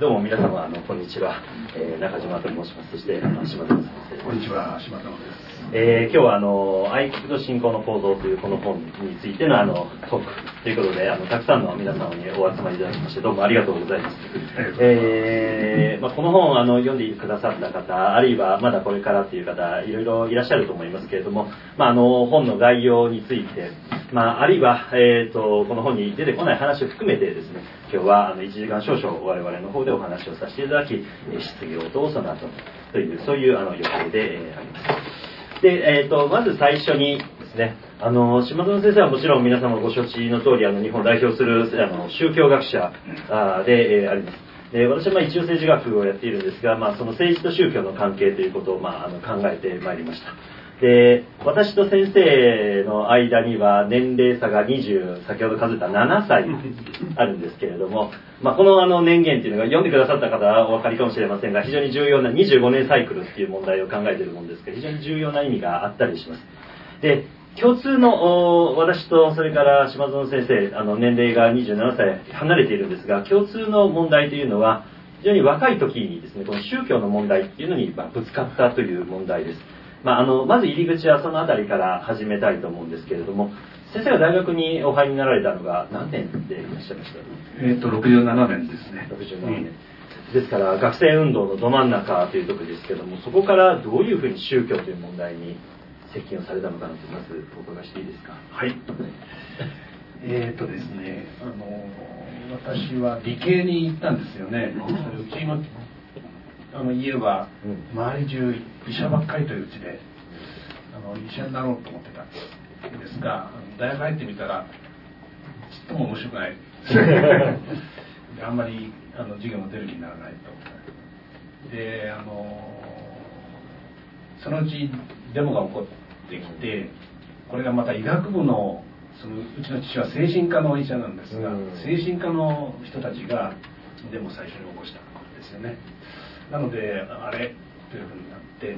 どうも皆様あのこんにちは、えー、中島と申します。そしてあの島田先生こんにちは島田です。えー、今日はあの愛国と信仰の構造というこの本についてのあのトークということであのたくさんの皆様にお集まりいただきましてどうもありがとうございます。えー、まあ、この本あの読んでくださった方あるいはまだこれからっていう方いろいろいらっしゃると思いますけれども、まあ、あの本の概要について、まあ、あるいは、えーと、この本に出てこない話を含めてですね今日はあの1時間少々我々の方でお話をさせていただき質疑応答をその後というそういうあの予定で、えー、あります。で、えーと、まず最初にですねあの島園先生はもちろん皆様ご承知の通りあり日本を代表するあの宗教学者で、えー、あります。で私はまあ一応政治学をやっているんですが、まあ、その政治と宗教の関係ということを、まあ、あの考えてまいりましたで私と先生の間には年齢差が20先ほど数えた7歳 あるんですけれども、まあ、このあの年限っていうのが読んでくださった方はお分かりかもしれませんが非常に重要な25年サイクルっていう問題を考えているものですから非常に重要な意味があったりします。で共通の私とそれから島園先生あの年齢が27歳離れているんですが共通の問題というのは非常に若い時にですねこの宗教の問題っていうのにぶつかったという問題ですまあ、あのまず入り口はその辺りから始めたいと思うんですけれども先生が大学にお入りになられたのが何年でいらっしゃいました？えっ、と67年ですね。67年、うん、ですから学生運動のど真ん中というところですけどもそこからどういうふうに宗教という問題に接近をされたのかなとまずお伺いしていいですか？はい。えっ、とですねあの私は理系に行ったんですよね。うちのあの家は周り中医者ばっかりといううちであの医者になろうと思ってたんですが大学入ってみたらちっとも面白くない。あんまりあの授業も出る気にならないと。であのそのうちデモが起こってきてこれがまた医学部のそのうちの父は精神科の医者なんですが、精神科の人たちがデモ最初に起こしたんですよねなのであれというふうになって、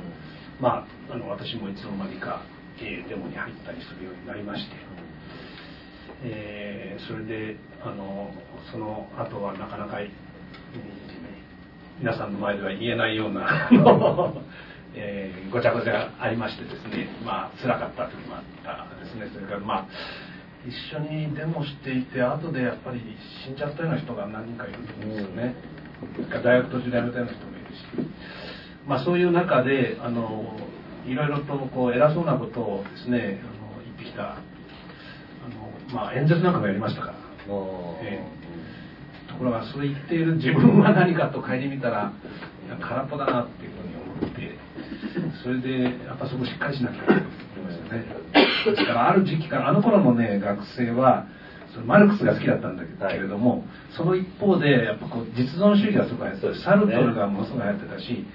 まあ、あの私もいつの間にか、えー、デモに入ったりするようになりまして、えー、それであのその後はなかなか、えー、皆さんの前では言えないような えー、ごちゃごちゃありましてですねまあ辛かった時もあったですね。それからまあ一緒にデモしていて後でやっぱり死んじゃったような人が何人かいるんですよね、大学途中で辞めたような人もまあ、そういう中であのいろいろとこう偉そうなことをですねあの言ってきたあの、まあ、演説なんかもやりましたから、えー、ところがそう言っている自分は何かと顧みたら空っぽだなっていうふうに思ってそれでやっぱそこしっかりしなきゃと思いましたね。ですからある時期からあの頃のね学生はマルクスが好きだったんだけれども、はい、その一方でやっぱこう実存主義がすごく流行ってたサルトルがものすごく流行ってたし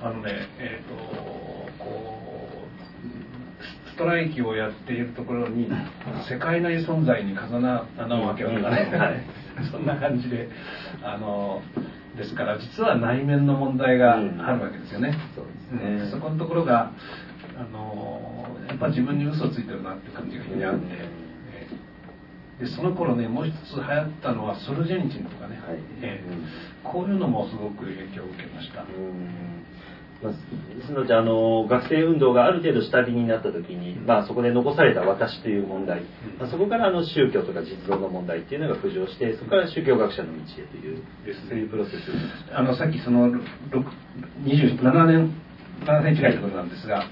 あのねえっ、ー、とこうストライキをやっているところに世界内存在に風穴を開けようとかね、はい、そんな感じであのですから実は内面の問題があるわけですよね。そうですね。そこのところがあのやっぱ自分に嘘ついてるなって感じが非常にあって。でその頃ねもう一つ流行ったのはソルジェニチンとかね、はい。えー、こういうのもすごく影響を受けました。まあ、ですのであの学生運動がある程度下火になった時に、まあ、そこで残された私という問題、まあ、そこからあの宗教とか実像の問題っていうのが浮上してそこから宗教学者の道へという。そういうプロセスあのさっきその27年7年違いところなんですが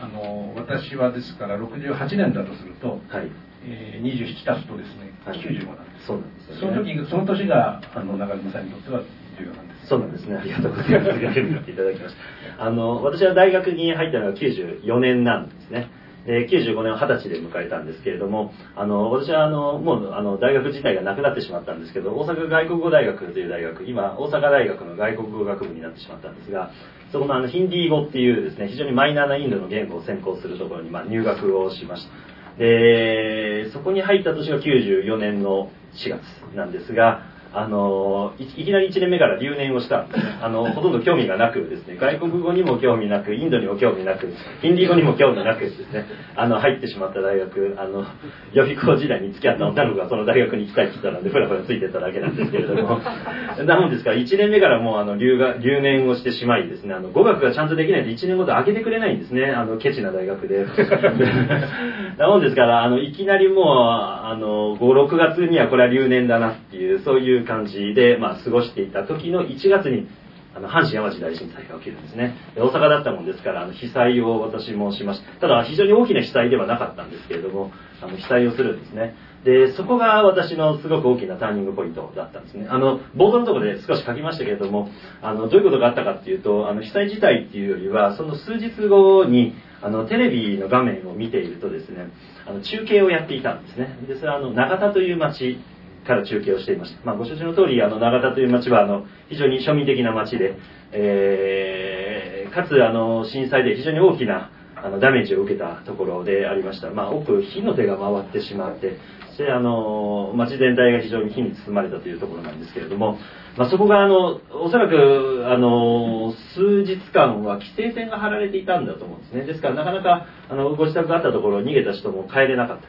あの私はですから68年だとすると、はいえー、27たすとですね、はい、95なんです。そうなんです、ね、その時その年があの中島さんにとっては重要なんです。そうなんですね。ありがとうございます。いただきました。あの私は大学に入ったのが94年なんですね。で95年を20歳で迎えたんですけれどもあの私はあのもうあの大学自体がなくなってしまったんですけど大阪外国語大学という大学今大阪大学の外国語学部になってしまったんですがそこのあのヒンディー語っていうですね非常にマイナーなインドの言語を専攻するところにまあ入学をしましたでそこに入った年が94年の4月なんですがあのいきなり1年目から留年をしたあのほとんど興味がなくですね。外国語にも興味なくインドにも興味なくヒンディー語にも興味なくですね。あの入ってしまった大学あの予備校時代に付き合った女の子がその大学に行きたいって言ったのでふらふらついてただけなんですけれども。なもんですか？ら、1年目からもうあの留学留年をしてしまいですね、あの語学がちゃんとできないと1年ごと開けてくれないんですね、あのケチな大学で。なもんですから、あのいきなりもうあの5、6月にはこれは留年だなっていう、そういう感じで、まあ、過ごしていた時の1月に、あの阪神・淡路大震災が起きるんですね。大阪だったもんですから、あの被災を私もしました。ただ、非常に大きな被災ではなかったんですけれども、あの被災をするんですね。で、そこが私のすごく大きなターニングポイントだったんですね。あの、冒頭のところで少し書きましたけれども、あの、どういうことがあったかっていうと、あの、被災自体っていうよりは、その数日後に、あの、テレビの画面を見ているとですね、あの、中継をやっていたんですね。で、それはあの、長田という町から中継をしていました。まあ、ご承知の通り、あの、長田という町は、あの、非常に庶民的な町で、えー、かつ、あの、震災で非常に大きな、あのダメージを受けたところでありました、まあ、奥火の手が回ってしまってしてあの町全体が非常に火に包まれたというところなんですけれども、まあ、そこがあのおそらくあの数日間は規制線が張られていたんだと思うんですね。ですからなかなかあのご自宅があったところ逃げた人も帰れなかった。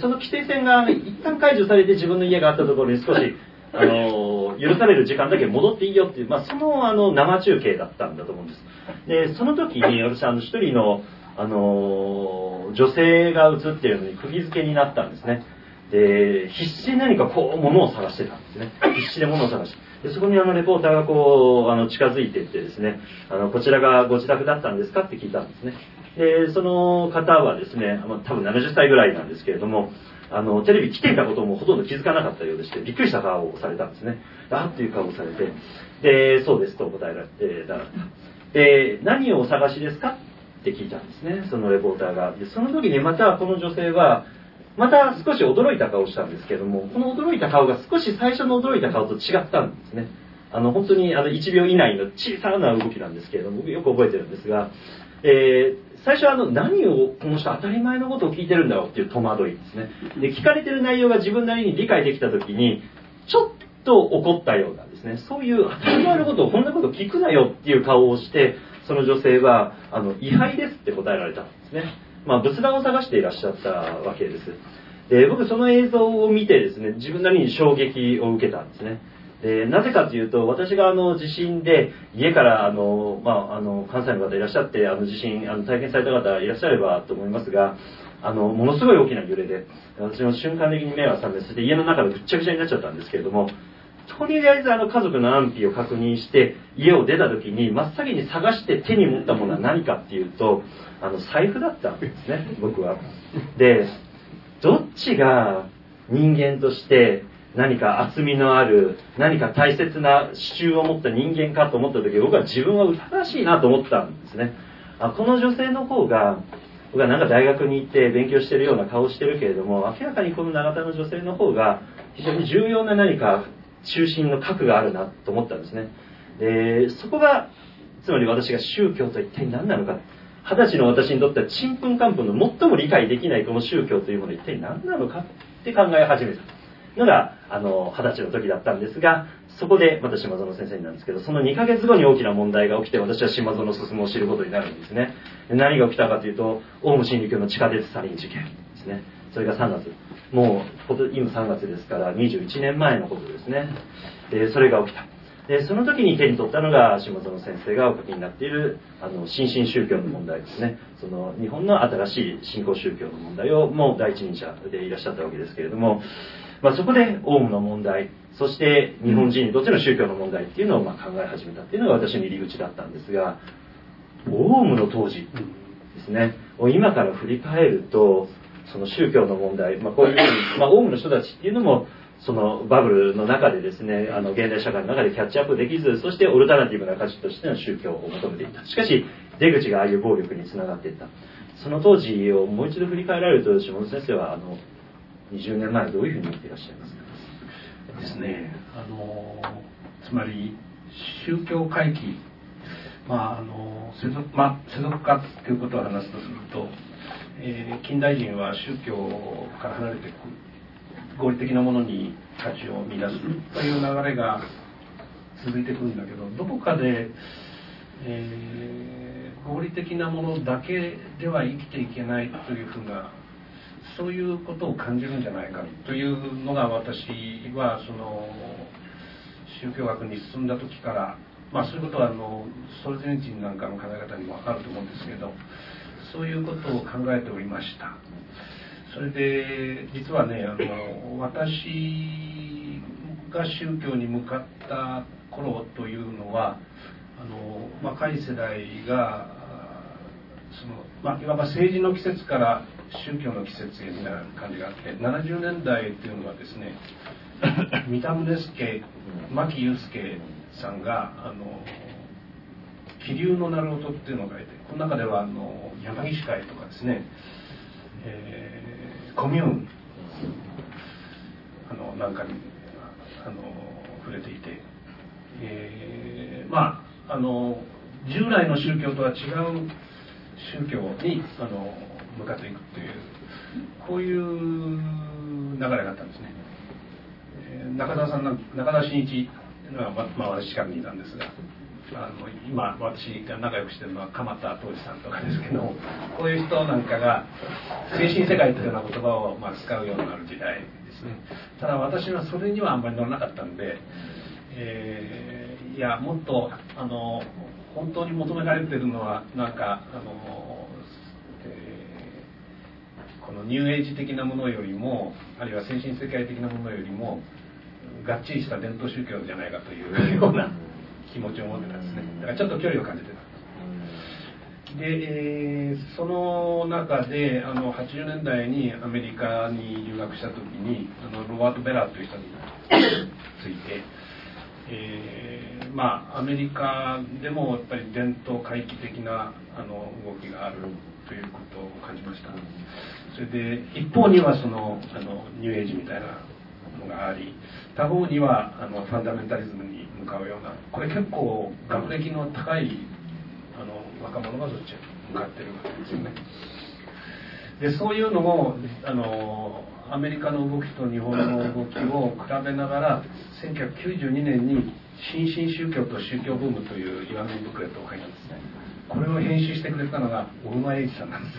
その規制線が一旦解除されて自分の家があったところに少し あの許される時間だけ戻っていいよっていう、まあ、そのあの生中継だったんだと思うんです。でその時に私あの一人のあの女性が映っているのに釘付けになったんですね。で必死で何かこう物を探してたんですね。必死で物を探して。でそこにあのレポーターがこうあの近づいていってですねあのこちらがご自宅だったんですかって聞いたんですねでその方はですね、多分70歳ぐらいなんですけれどもあのテレビ来ていたこともほとんど気づかなかったようでしてびっくりした顔をされたんですね。あっていう顔をされてでそうですと答えられてだで何をお探しですかって聞いたんですねそのレポーターが。でその時にまたこの女性はまた少し驚いた顔をしたんですけどもこの驚いた顔が少し最初の驚いた顔と違ったんですね。あの本当にあの1秒以内の小さな動きなんですけれどもよく覚えてるんですが、えー、最初はあの何をこの人当たり前のことを聞いてるんだろうっていう戸惑いですねで聞かれてる内容が自分なりに理解できた時にちょっと怒ったようなですねそういう当たり前のことをこんなこと聞くなよっていう顔をしてその女性はあの位牌ですって答えられたんですねまあ、仏壇を探していらっしゃったわけです。で、僕その映像を見てですね、自分なりに衝撃を受けたんですね。で、なぜかというと、私があの地震で家からあの、まあ、あの、関西の方いらっしゃって、あの地震、あの体験された方いらっしゃればと思いますが、あの、ものすごい大きな揺れで、私も瞬間的に目が覚め、そして家の中でぐっちゃぐちゃになっちゃったんですけれども、とりあえずあの家族の安否を確認して家を出た時に真っ先に探して手に持ったものは何かっていうとあの財布だったんですね僕は。でどっちが人間として何か厚みのある何か大切な支柱を持った人間かと思った時僕は自分は疑わしいなと思ったんですね。あこの女性の方が僕はなんか大学に行って勉強してるような顔してるけれども明らかにこの永田の女性の方が非常に重要な何か中心の核があるなと思ったんですね。でそこがつまり私が宗教と一体何なのか。二十歳の私にとってはちんぷんかんぷんの最も理解できないこの宗教というものは一体何なのかって考え始めた。のがあの二十歳の時だったんですがそこでまた島園先生なんですけどその2ヶ月後に大きな問題が起きて私は島園進を知ることになるんですね。何が起きたかというとオウム真理教の地下鉄サリン事件ですね。それが3月。もう今3月ですから21年前のことですね。でそれが起きた。でその時に手に取ったのが下園先生がお書きになっているあの新進宗教の問題ですね。その日本の新しい新興宗教の問題をもう第一人者でいらっしゃったわけですけれども、まあ、そこでオウムの問題そして日本人にとっての宗教の問題っていうのをま考え始めたっていうのが私の入り口だったんですがオウムの当時ですね。今から振り返るとその宗教の問題、まあ、こういうふうに、まあ、オウムの人たちっていうのもそのバブルの中でですねあの現代社会の中でキャッチアップできずそしてオルタナティブな価値としての宗教を求めていた。しかし出口がああいう暴力につながっていった。その当時をもう一度振り返られると下野先生はあの20年前どういうふうに見ていらっしゃいますか？ですね。あのつまり宗教回帰まああの世俗,、まあ、世俗化ということを話すとすると、えー、近代人は宗教から離れていく合理的なものに価値を見出すという流れが続いてくるんだけどどこかで、えー、合理的なものだけでは生きていけないというふうなそういうことを感じるんじゃないかというのが私はその宗教学に進んだ時からまあそういうことはあのソルジェニチンなんかの考え方にもあると思うんですけどそういうことを考えておりました。それで実はねあの私が宗教に向かった頃というのはあの若い世代がその、まあ、いわば政治の季節から宗教の季節へみたいな感じがあって70年代っていうのはですね 三田宗介牧祐介さんがあの気流の鳴る音っていうのを書いてこの中ではあの山岸会とかですね、えー、コミューンあのなんかにあの触れていて、えー、まああの従来の宗教とは違う宗教にあの向かっていくっていうこういう流れがあったんですね、えー、中田さんの中田真一は、ままあ、私近くにいたんですがあの今私が仲良くしてるのは鎌田東司さんとかですけどこういう人なんかが精神世界というような言葉をまあ使うようになる時代ですね。ただ私はそれにはあんまり乗らなかったんで、えー、いやもっとあの本当に求められてるのはなんかあの、このニューエイジ的なものよりもあるいは精神世界的なものよりもがっちりした伝統宗教じゃないかという ような。気持ちを持ってたんですね。だからちょっと距離を感じてたで、えー、その中であの80年代にアメリカに留学した時にあのロバート・ベラーという人について、えー、まあアメリカでもやっぱり伝統回帰的なあの動きがあるということを感じました。それで一方にはそのあのニューエイジみたいなのがあり他方にはあのファンダメンタリズムに向かうようなこれ結構学歴の高いあの若者がそっちへ向かってるわけですよね。でそういうのもあのアメリカの動きと日本の動きを比べながら1992年に「新進宗教と宗教ブーム」という岩見ブクレットを書いたんですね。これを編集してくれたのが小熊英二さんなんです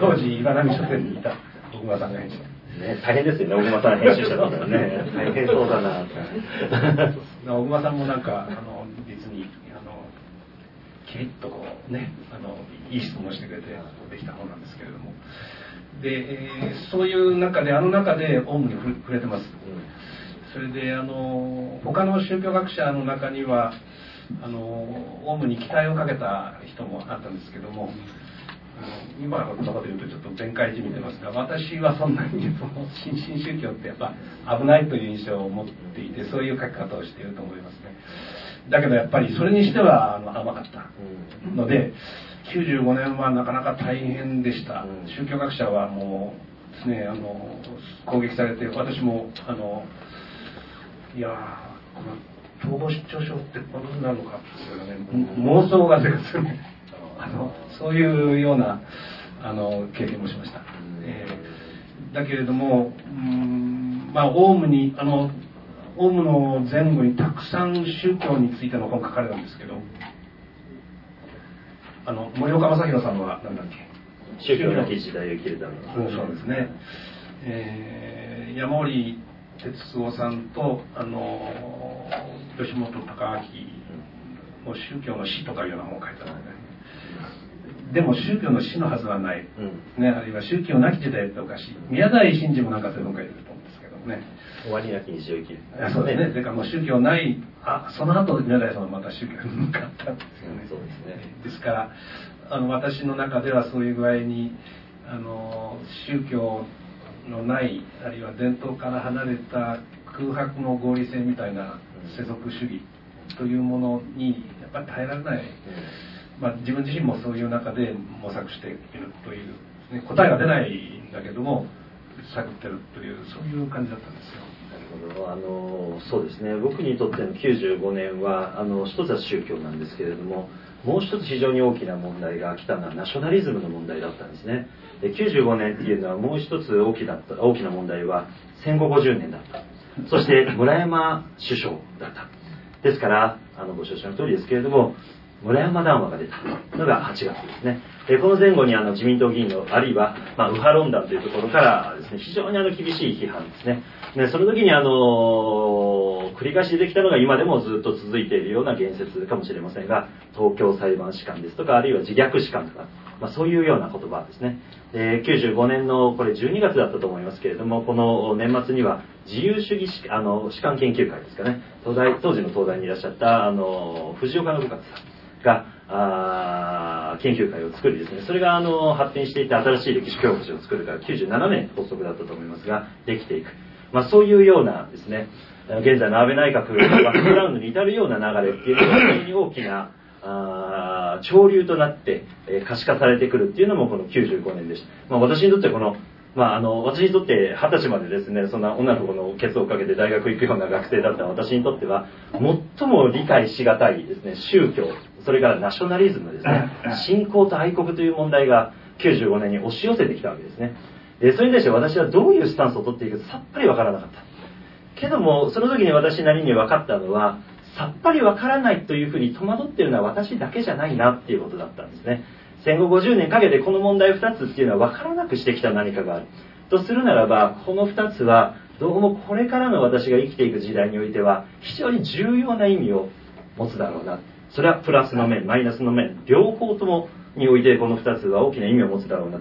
当時岩波書店にいた小熊さんが編集ね、大変ですよね、小熊さん編集者だったらね。大変そうだな小熊さんもなんか、あの、実に、あの、キリッとこうね、あの、いい質問してくれてできた本なんですけれども。で、えー、そういう中で、あの中で、オウムに触れてます。それで、あの、他の宗教学者の中には、あの、オウムに期待をかけた人もあったんですけども、今のことで言うとちょっと弁解じみてますが私はそんなに新進宗教ってやっぱ危ないという印象を持っていてそういう書き方をしていると思いますね。だけどやっぱりそれにしてはあの甘かったので95年はなかなか大変でした。宗教学者はもうですねあの攻撃されて私もあのいやこの統合失調症ってこんなのかっていうね妄想が出るんですよね。あのそういうようなあの経験もしました、えー、だけれどもうんまあオウムにあのオウムの前後にたくさん宗教についての本書かれたんですけどあの森岡正弘さんは何だっけ？宗教のき時代を生きるためのそうですね、えー、山森哲夫さんとあの吉本隆明も宗教の死とかいうような本を書いたので、ね、でも宗教の死のはずはない、うん、ね、あるいは宗教なき時代っておかしい。宮台真司もなんかそういうの書いてると思うんですけどね。終わりなき日常生きる、そうですね。それからもう宗教ない。あその後宮台さんはまた宗教に向かったんですよね、うん、そうですね。ですからあの私の中ではそういう具合にあの宗教のないあるいは伝統から離れた空白の合理性みたいな世俗主義というものにやっぱり耐えられない、うん。まあ、自分自身もそういう中で模索しているという、ね、答えが出ないんだけども探ってるというそういう感じだったんですよ。なるほど。あのそうですね。僕にとっての95年はあの一つは宗教なんですけれどももう一つ非常に大きな問題が来たのはナショナリズムの問題だったんですね。で95年っていうのはもう一つ大きな大きな問題は戦後50年だったそして村山首相だったですからあのご承知の通りですけれども村山談話が出たのが8月ですね。でこの前後にあの自民党議員の、あるいは、まあ、右派論壇というところからですね、非常にあの厳しい批判ですね。でその時にあの繰り返し出てきたのが今でもずっと続いているような言説かもしれませんが東京裁判士官ですとかあるいは自虐士官とか、まあ、そういうような言葉ですね。で95年のこれ12月だったと思いますけれどもこの年末には自由主義士あの士官研究会ですかね。東大当時の東大にいらっしゃったあの藤岡信勝さんがあ研究会を作りですね。それがあの発展していった新しい歴史教科書を作るから97年発足だったと思いますができていく、まあ、そういうようなですね現在の安倍内閣のバックグラウンドに至るような流れっていうのが非常に大きなあ潮流となって、え、可視化されてくるっていうのもこの95年でした、まあ、私にとってこのまあ、あの私にとって二十歳までですねそんな女の子のケツをかけて大学行くような学生だった私にとっては最も理解しがたいですね宗教それからナショナリズムですね信仰と愛国という問題が95年に押し寄せてきたわけですね。でそれに対して私はどういうスタンスを取っていくかさっぱりわからなかった。けどもその時に私なりに分かったのはさっぱりわからないというふうに戸惑っているのは私だけじゃないなっていうことだったんですね。戦後50年かけてこの問題2つっていうのは分からなくしてきた何かがある。とするならばこの2つはどうもこれからの私が生きていく時代においては非常に重要な意味を持つだろうな。それはプラスの面マイナスの面。両方ともにおいてこの2つは大きな意味を持つだろうな。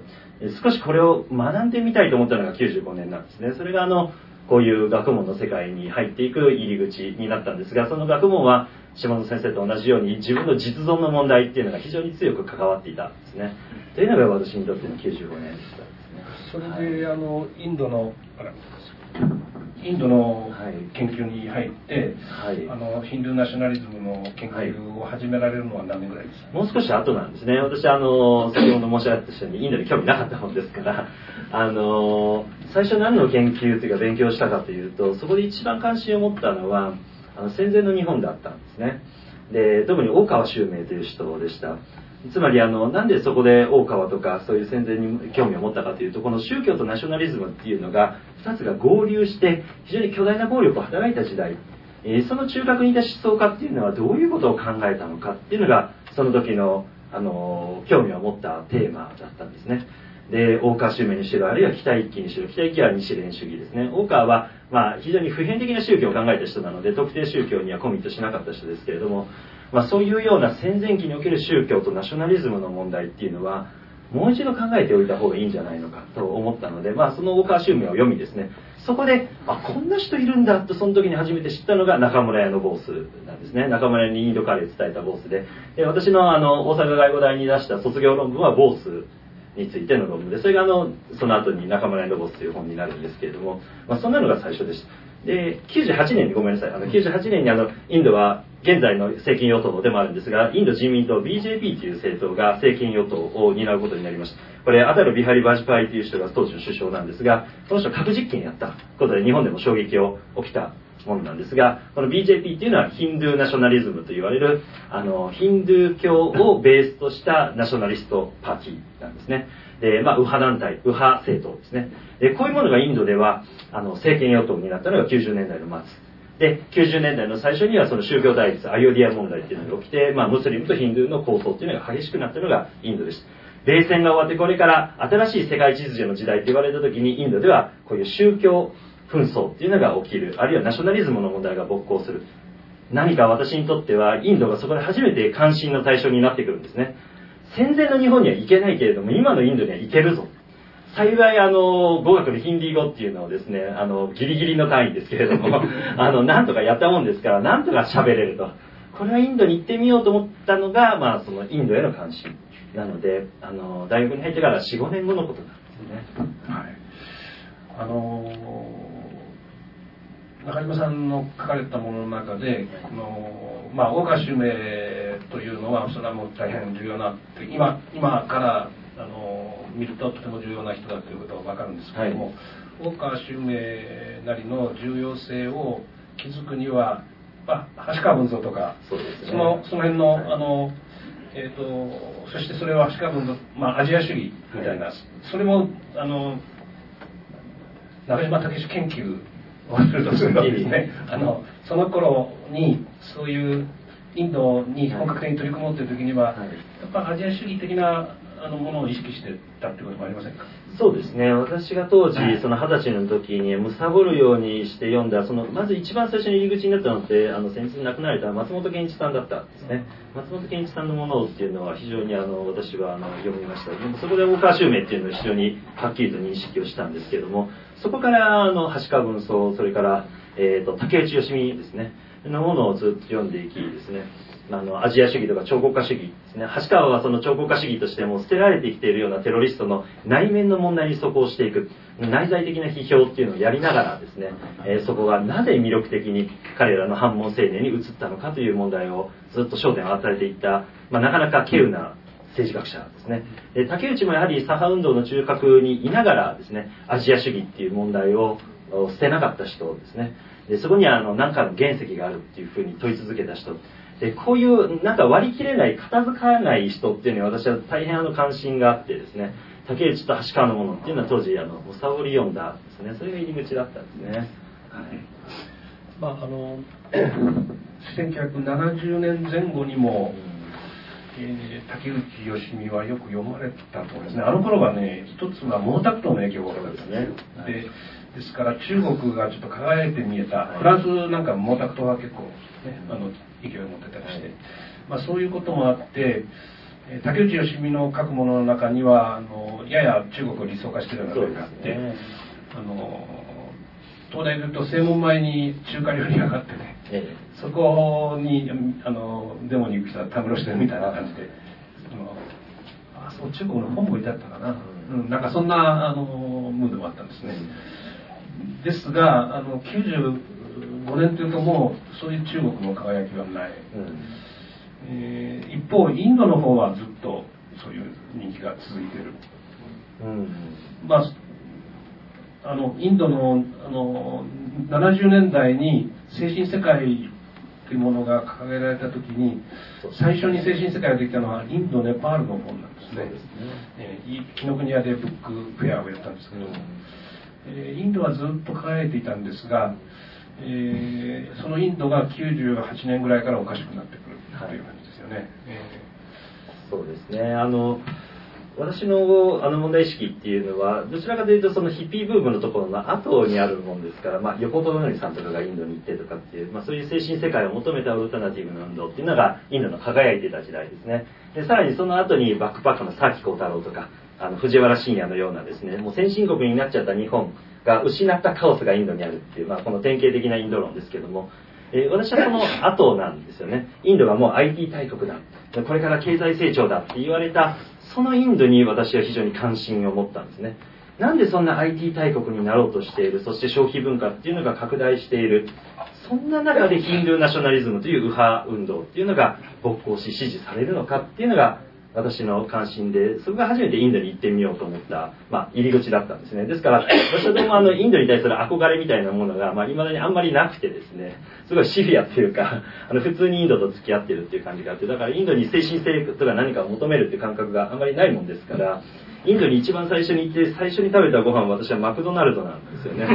少しこれを学んでみたいと思ったのが95年なんですね。それがあのこういう学問の世界に入っていく入り口になったんですがその学問は島野先生と同じように自分の実存の問題っていうのが非常に強く関わっていたんですね。というのが私にとっての95年でした。ですねそれで、はい、あのインドのインドの研究に入って、はい、あのヒンドゥーナショナリズムの研究を始められるのは何年ぐらいですか、もう少し後なんですね。私あの先ほど申し上げたようにインドに興味なかったもんですから あの最初何の研究というか勉強したかというとそこで一番関心を持ったのはあの戦前の日本だったんですね。で特に大川襲名という人でしたつまりあのなんでそこで大川とかそういう戦前に興味を持ったかというとこの宗教とナショナリズムっていうのが2つが合流して非常に巨大な暴力を働いた時代、えー、その中核にいた思想家っていうのはどういうことを考えたのかっていうのがその時のあの興味を持ったテーマだったんですね。で大川襲名にしろあるいは北一揆にしろ北一揆は日蓮主義ですね大川は、まあ、非常に普遍的な宗教を考えた人なので特定宗教にはコミットしなかった人ですけれどもまあ、そういうような戦前期における宗教とナショナリズムの問題っていうのはもう一度考えておいた方がいいんじゃないのかと思ったので、まあ、その大川襲名を読みですね。そこであこんな人いるんだとその時に初めて知ったのが中村屋のボースなんですね。中村屋にインドカレー伝えたボースで。で私のあの大阪外語大に出した卒業論文はボースについての論文でそれがあのその後に中村屋のボースという本になるんですけれども、まあ、そんなのが最初でした。で98年にごめんなさいあの98年にあのインドは現在の政権与党でもあるんですがインド人民党 BJP という政党が政権与党を担うことになりました。これアタル・ビハリ・バジパイという人が当時の首相なんですがこの人核実験やったことで日本でも衝撃を起きたものなんですがこの BJP っていうのはヒンドゥーナショナリズムと言われるあのヒンドゥー教をベースとしたナショナリストパーティーなんですね。で、まあ、右派団体右派政党ですね。でこういうものがインドではあの政権与党になったのが90年代の末。で90年代の最初にはその宗教対立アヨディア問題っていうのが起きて、まあ、ムスリムとヒンドゥーの構想っていうのが激しくなったのがインドです。冷戦が終わってこれから新しい世界秩序の時代って言われた時にインドではこういう宗教紛争っていうのが起きる。あるいはナショナリズムの問題が勃興する。何か私にとってはインドがそこで初めて関心の対象になってくるんですね。戦前の日本には行けないけれども今のインドには行けるぞ。幸いあの語学のヒンディー語っていうのをですねあのギリギリの単位ですけれども あのなんとかやったもんですからなんとか喋れると。これはインドに行ってみようと思ったのが、まあ、そのインドへの関心なのであの大学に入ってから45年後のことなんですね。はい。あの中島さんの書かれたものの中で、このまあ、大川襲名というのはそれはもう大変重要な今今からあの見るととても重要な人だということが分かるんですけれども、はい、大川襲名なりの重要性を気づくには、まあ、橋川文蔵とかそ、ね,、のその辺の、はい、あのえーと、そしてそれは橋川文蔵、まあ、アジア主義みたいな、はい、それもあの中島武史研究をするとするとですねあのその頃にそういうインドに本格的に取り組もうという時には、やっぱアジア主義的なあのものを意識してたってこともありませんか？そうですね。私が当時その二十歳の時にむさぼるようにして読んだそのまず一番最初に入り口になったのってあの先日亡くなられた松本健一さんだったんですね。松本健一さんのものっていうのは非常にあの私はあの読みました。でもそこで大川襲名っていうのを非常にはっきりと認識をしたんですけどもそこからあの橋川文装それから、えーと、竹内義美ですね。のものをずっと読んでいきですね。あのアジア主義とか彫刻家主義ですね。橋川はその彫刻家主義としても捨てられてきているようなテロリストの内面の問題にそこをしていく。内在的な批評っていうのをやりながらですね、えー、そこがなぜ魅力的に彼らの反問青年に移ったのかという問題をずっと焦点を与えていった、まあ、なかなか稀有な政治学者ですね。で竹内もやはり左派運動の中核にいながらですねアジア主義っていう問題を捨てなかった人ですね。でそこにはあの何かの原石があるっていうふうに問い続けた人。でこういうなんか割り切れない片付かない人っていうのに私は大変あの関心があってですね竹内と橋川のものっていうのは当時あのおさおり読んだですね。それが入り口だったんですね、はい、まああの 1970年前後にも、竹内義美はよく読まれたと思いますね。あの頃はね一つは毛沢東の影響が多かったですね、はい、でですから中国がちょっと輝いて見えた、フランスなんか毛沢東は結構、ね、あの勢いを持ってたりして、まあ、そういうこともあって竹内義美の書くものの中にはあのやや中国を理想化しているような面があって、ね、あの東大でいうと正門前に中華料理屋があってね、ええ、そこにあのデモに行く人はたむろしてるみたいな感じで。あそう中国の本部に至ったかな、うん、なんかそんなあのムードもあったんですね。ですがあの95年というともうそういう中国の輝きはない、うん。えー、一方インドの方はずっとそういう人気が続いてる、うん、まああのインドのあの70年代に精神世界というものが掲げられた時に最初に精神世界ができたのはインドネパールの本なんですね。ですね、えー、紀ノ国屋でブックフェアをやったんですけど、うんえインドはずっと輝いていたんですが、えー、そのインドが98年ぐらいからおかしくなってくるという感じですよね。はい、えー、そうですね。あの私のあの問題意識っていうのはどちらかというとそのヒッピーブームのところの後にあるもんですから、まあ、横友則さんとかがインドに行ってとかっていう、まあ、そういう精神世界を求めたオルタナティブな運動っていうのがインドの輝いてた時代ですね。でさらにその後にバックパックの佐木幸太郎とかあの藤原信也のようなですねもう先進国になっちゃった日本が失ったカオスがインドにあるっていう、まあ、この典型的なインド論ですけども、えー、私はその後なんですよね。インドがもう IT 大国だ。これから経済成長だって言われたそのインドに私は非常に関心を持ったんですね。なんでそんな IT 大国になろうとしているそして消費文化っていうのが拡大しているそんな中でヒンドゥーナショナリズムという右派運動っていうのが勃興し支持されるのかっていうのが私の関心で、そこが初めてインドに行ってみようと思った、まあ、入り口だったんですね。ですから、私はでもあの、インドに対する憧れみたいなものが、まあ、未だにあんまりなくてですね、すごいシビアっていうか、あの、普通にインドと付き合ってるっていう感じがあって、だからインドに精神性とか何かを求めるっていう感覚があんまりないもんですから、インドに一番最初に行って最初に食べたご飯は私はマクドナルドなんですよね。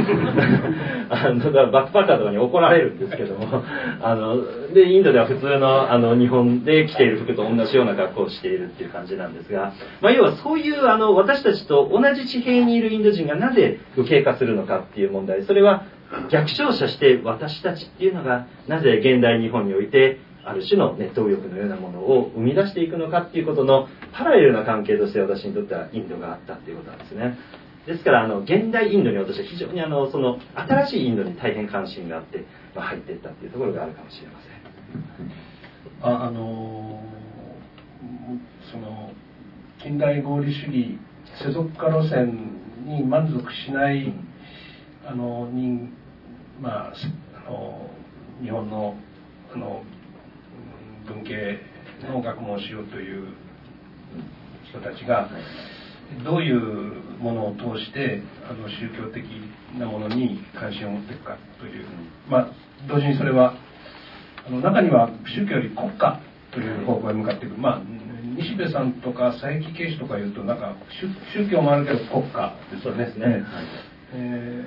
あのだからバックパッカーとかに怒られるんですけどもあのでインドでは普通のあの日本で着ている服と同じような格好をしているっていう感じなんですが、まあ、要はそういうあの私たちと同じ地平にいるインド人がなぜ右傾化するのかっていう問題それは逆照射して私たちっていうのがなぜ現代日本においてある種のネット右翼のようなものを生み出していくのかっていうことのパラレルな関係として私にとってはインドがあったっていうことなんですね。ですからあの現代インドに私は非常にあのその新しいインドに大変関心があって、まあ、入っていったっていうところがあるかもしれません。ああのその近代合理主義世俗化路線に満足しない、うん、あのにまああの日本のあの文系の学問をしようという人たちがどういうものを通してあの宗教的なものに関心を持っていくかという、まあ、同時にそれはあの中には宗教より国家という方向へ向かっていく、まあ、西部さんとか佐伯啓士とかいうとなんか宗教もあるけど国家ですよね。ねはいえ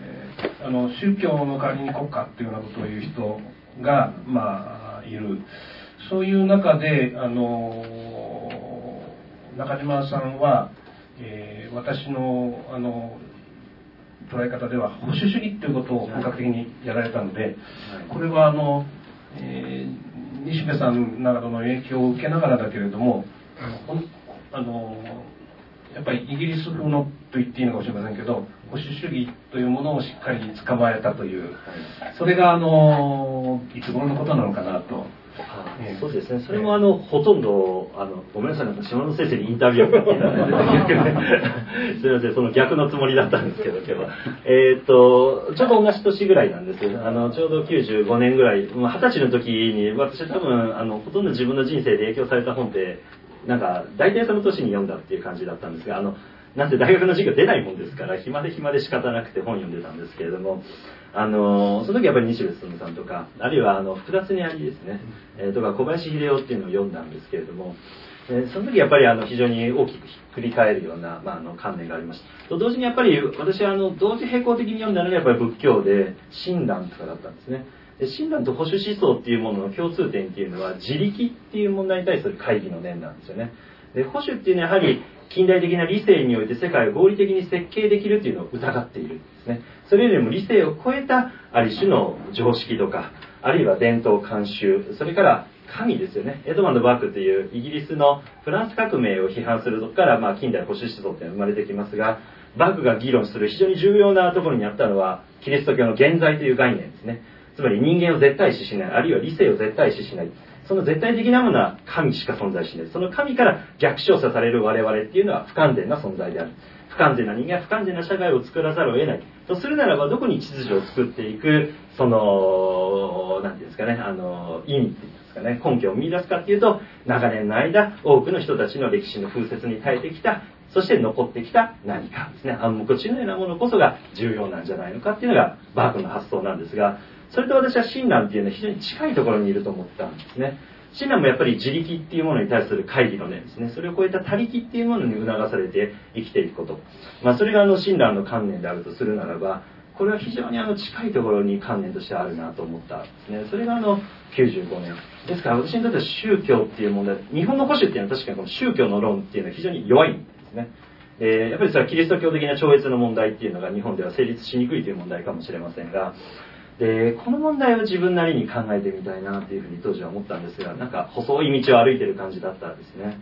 ー、あの宗教の代わりに国家っていうようなことを言う人が、まあ、いる。そういう中で、あの中島さんは、えー、私のあの捉え方では保守主義ということを本格的にやられたので、これはあの、えー、西部さんなどの影響を受けながらだけれどもあのやっぱりイギリス風のと言っていいのかもしれませんけど保守主義というものをしっかり捕まえたというそれがあのいつ頃のことなのかなとそうですね、それもあの、ほとんど、あの、ごめんなさい、なんか島野先生にインタビューを聞 いたので、すみません、その逆のつもりだったんですけど、今日は。えー、っと、ちょうど同じ年ぐらいなんです。けど、あの、ちょうど95年ぐらい、二十歳の時に、私多分、あの、ほとんど自分の人生で影響された本って、なんか、大体その年に読んだっていう感じだったんですが、あの、なんて大学の授業出ないもんですから、暇で暇で仕方なくて本読んでたんですけれども、あのその時やっぱり西部進さんとかあるいはあの複雑にありですね、えー、とか小林秀夫っていうのを読んだんですけれども、えー、その時やっぱりあの非常に大きくひっくり返るような、まあ、あの観念がありました。と同時にやっぱり私はあの同時並行的に読んだのがやっぱり仏教で親鸞とかだったんですね。で親鸞と保守思想っていうものの共通点っていうのは自力っていう問題に対する会議の念なんですよね。で保守っていうのはやはり近代的な理性において世界を合理的に設計できるというのを疑っているんですね。それよりも理性を超えたある種の常識とかあるいは伝統慣習それから神ですよね。エドマンド・バークというイギリスのフランス革命を批判するとこから、まあ、近代保守思想っていうのが生まれてきますがバークが議論する非常に重要なところにあったのはキリスト教の現在という概念ですね。つまり人間を絶対視しないあるいは理性を絶対視しない。その絶対的なものは神しか存在しない。その神から逆照射される我々っていうのは不完全な存在である。不完全な人間不完全な社会を作らざるを得ない。とするならばどこに秩序を作っていくその何て言うんですかねあの意味っていうんですかね根拠を見出すかっていうと長年の間多くの人たちの歴史の風雪に耐えてきたそして残ってきた何かですね。暗黙知のようなものこそが重要なんじゃないのかっていうのがバークの発想なんですがそれと私は親鸞っていうのは非常に近いところにいると思ったんですね。親鸞もやっぱり自力っていうものに対する会議の念ですね。それを超えた他力っていうものに促されて生きていくこと、まあ、それがあの親鸞の観念であるとするならばこれは非常にあの近いところに観念としてあるなと思ったんですね。それがあの95年。ですから私にとっては宗教っていう問題日本の保守っていうのは確かにこの宗教の論っていうのは非常に弱いんですね。えー、やっぱりそれはキリスト教的な超越の問題っていうのが日本では成立しにくいという問題かもしれませんがでこの問題を自分なりに考えてみたいなというふうに当時は思ったんですがなんか細い道を歩いてる感じだったんですね、はい、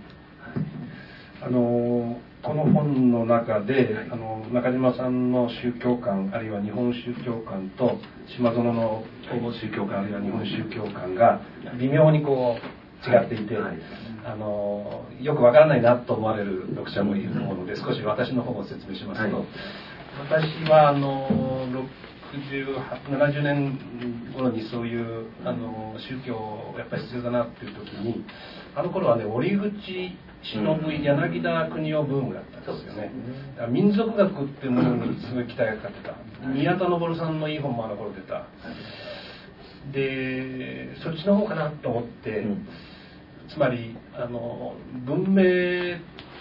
あのこの本の中であの中島さんの宗教観あるいは日本宗教観と島園の宗教観あるいは日本宗教観が微妙にこう違っていて、はい、あのよくわからないなと思われる読者もいると思うので少し私の方を説明しますと、はい、私はあの70年頃にそういうあの宗教やっぱり必要だなっていう時にあの頃はね折口忍柳田国夫ブームだったんですよね、うん、民族学っていうものにすごい期待がかかってた。宮田昇さんのいい本もあの頃出た。でそっちの方かなと思って、うん、つまりあの文明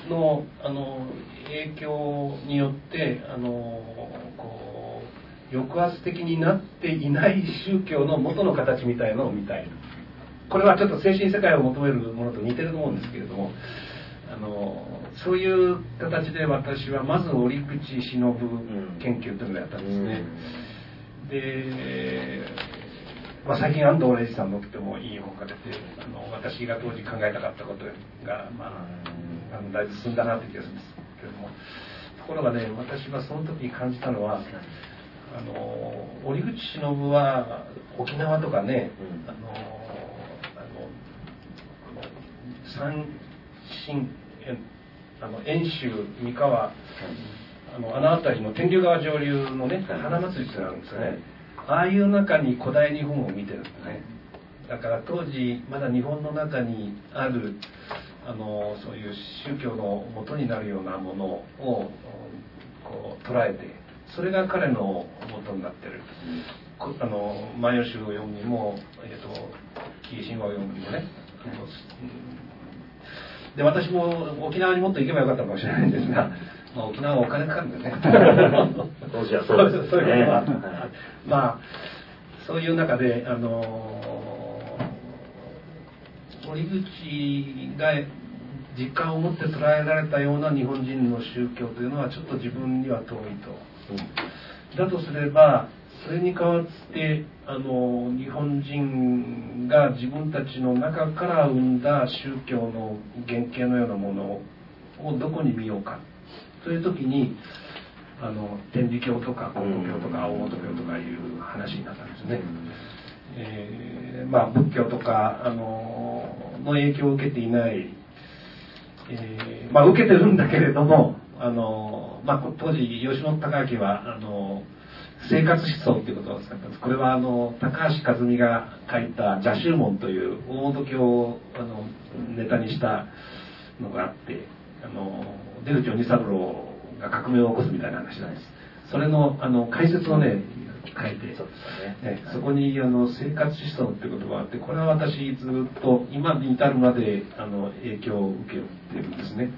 のあの影響によってあのこう抑圧的になっていない宗教の元の形みたいのを見たい。これはちょっと精神世界を求めるものと似てると思うんですけれどもあのそういう形で私はまず折口忍研究というのをやったんですね、で、まあ、最近安藤礼二さんのとてもいい本が出てあの私が当時考えたかったことが、まあ、あのだいぶ進んだなという気がするんですけれども。ところがね私はその時に感じたのはあの折口忍は沖縄とかね、うん、あのあの三神あの遠州三河、あのあの辺りの天竜川上流のね花祭りってのがあるんですよね、ああいう中に古代日本を見てるんですねだから当時まだ日本の中にあるあのそういう宗教の元になるようなものをこう捉えてそれが彼の元になってる、あの「万葉集」を読むにも「えーと、紀伊神話」を読むにもね、で私も沖縄にもっと行けばよかったかもしれないんですが、まあ、沖縄はお金かかるんでね。当時はそうですね。そういうは、まあそういう中であの森口が実感を持って捉えられたような日本人の宗教というのはちょっと自分には遠いと。だとすればそれに代わってあの日本人が自分たちの中から生んだ宗教の原型のようなものをどこに見ようかという時にあの天理教とか根古教とか青本教とかいう話になったんですね。えー、まあ仏教とかあのの影響を受けていない、えー、まあ受けてるんだけれどもあの、まあ、当時吉本隆明はあの生活思想っていうことを使ったんです。これはあの高橋和美が書いた「邪宗門」という大本教をあのネタにしたのがあってあの出口鬼三郎が革命を起こすみたいな話なんです。それのあの解説をね書いてそ,、ね、そこにあの生活思想っていう言葉があってこれは私ずっと今に至るまであの影響を受けてるんですね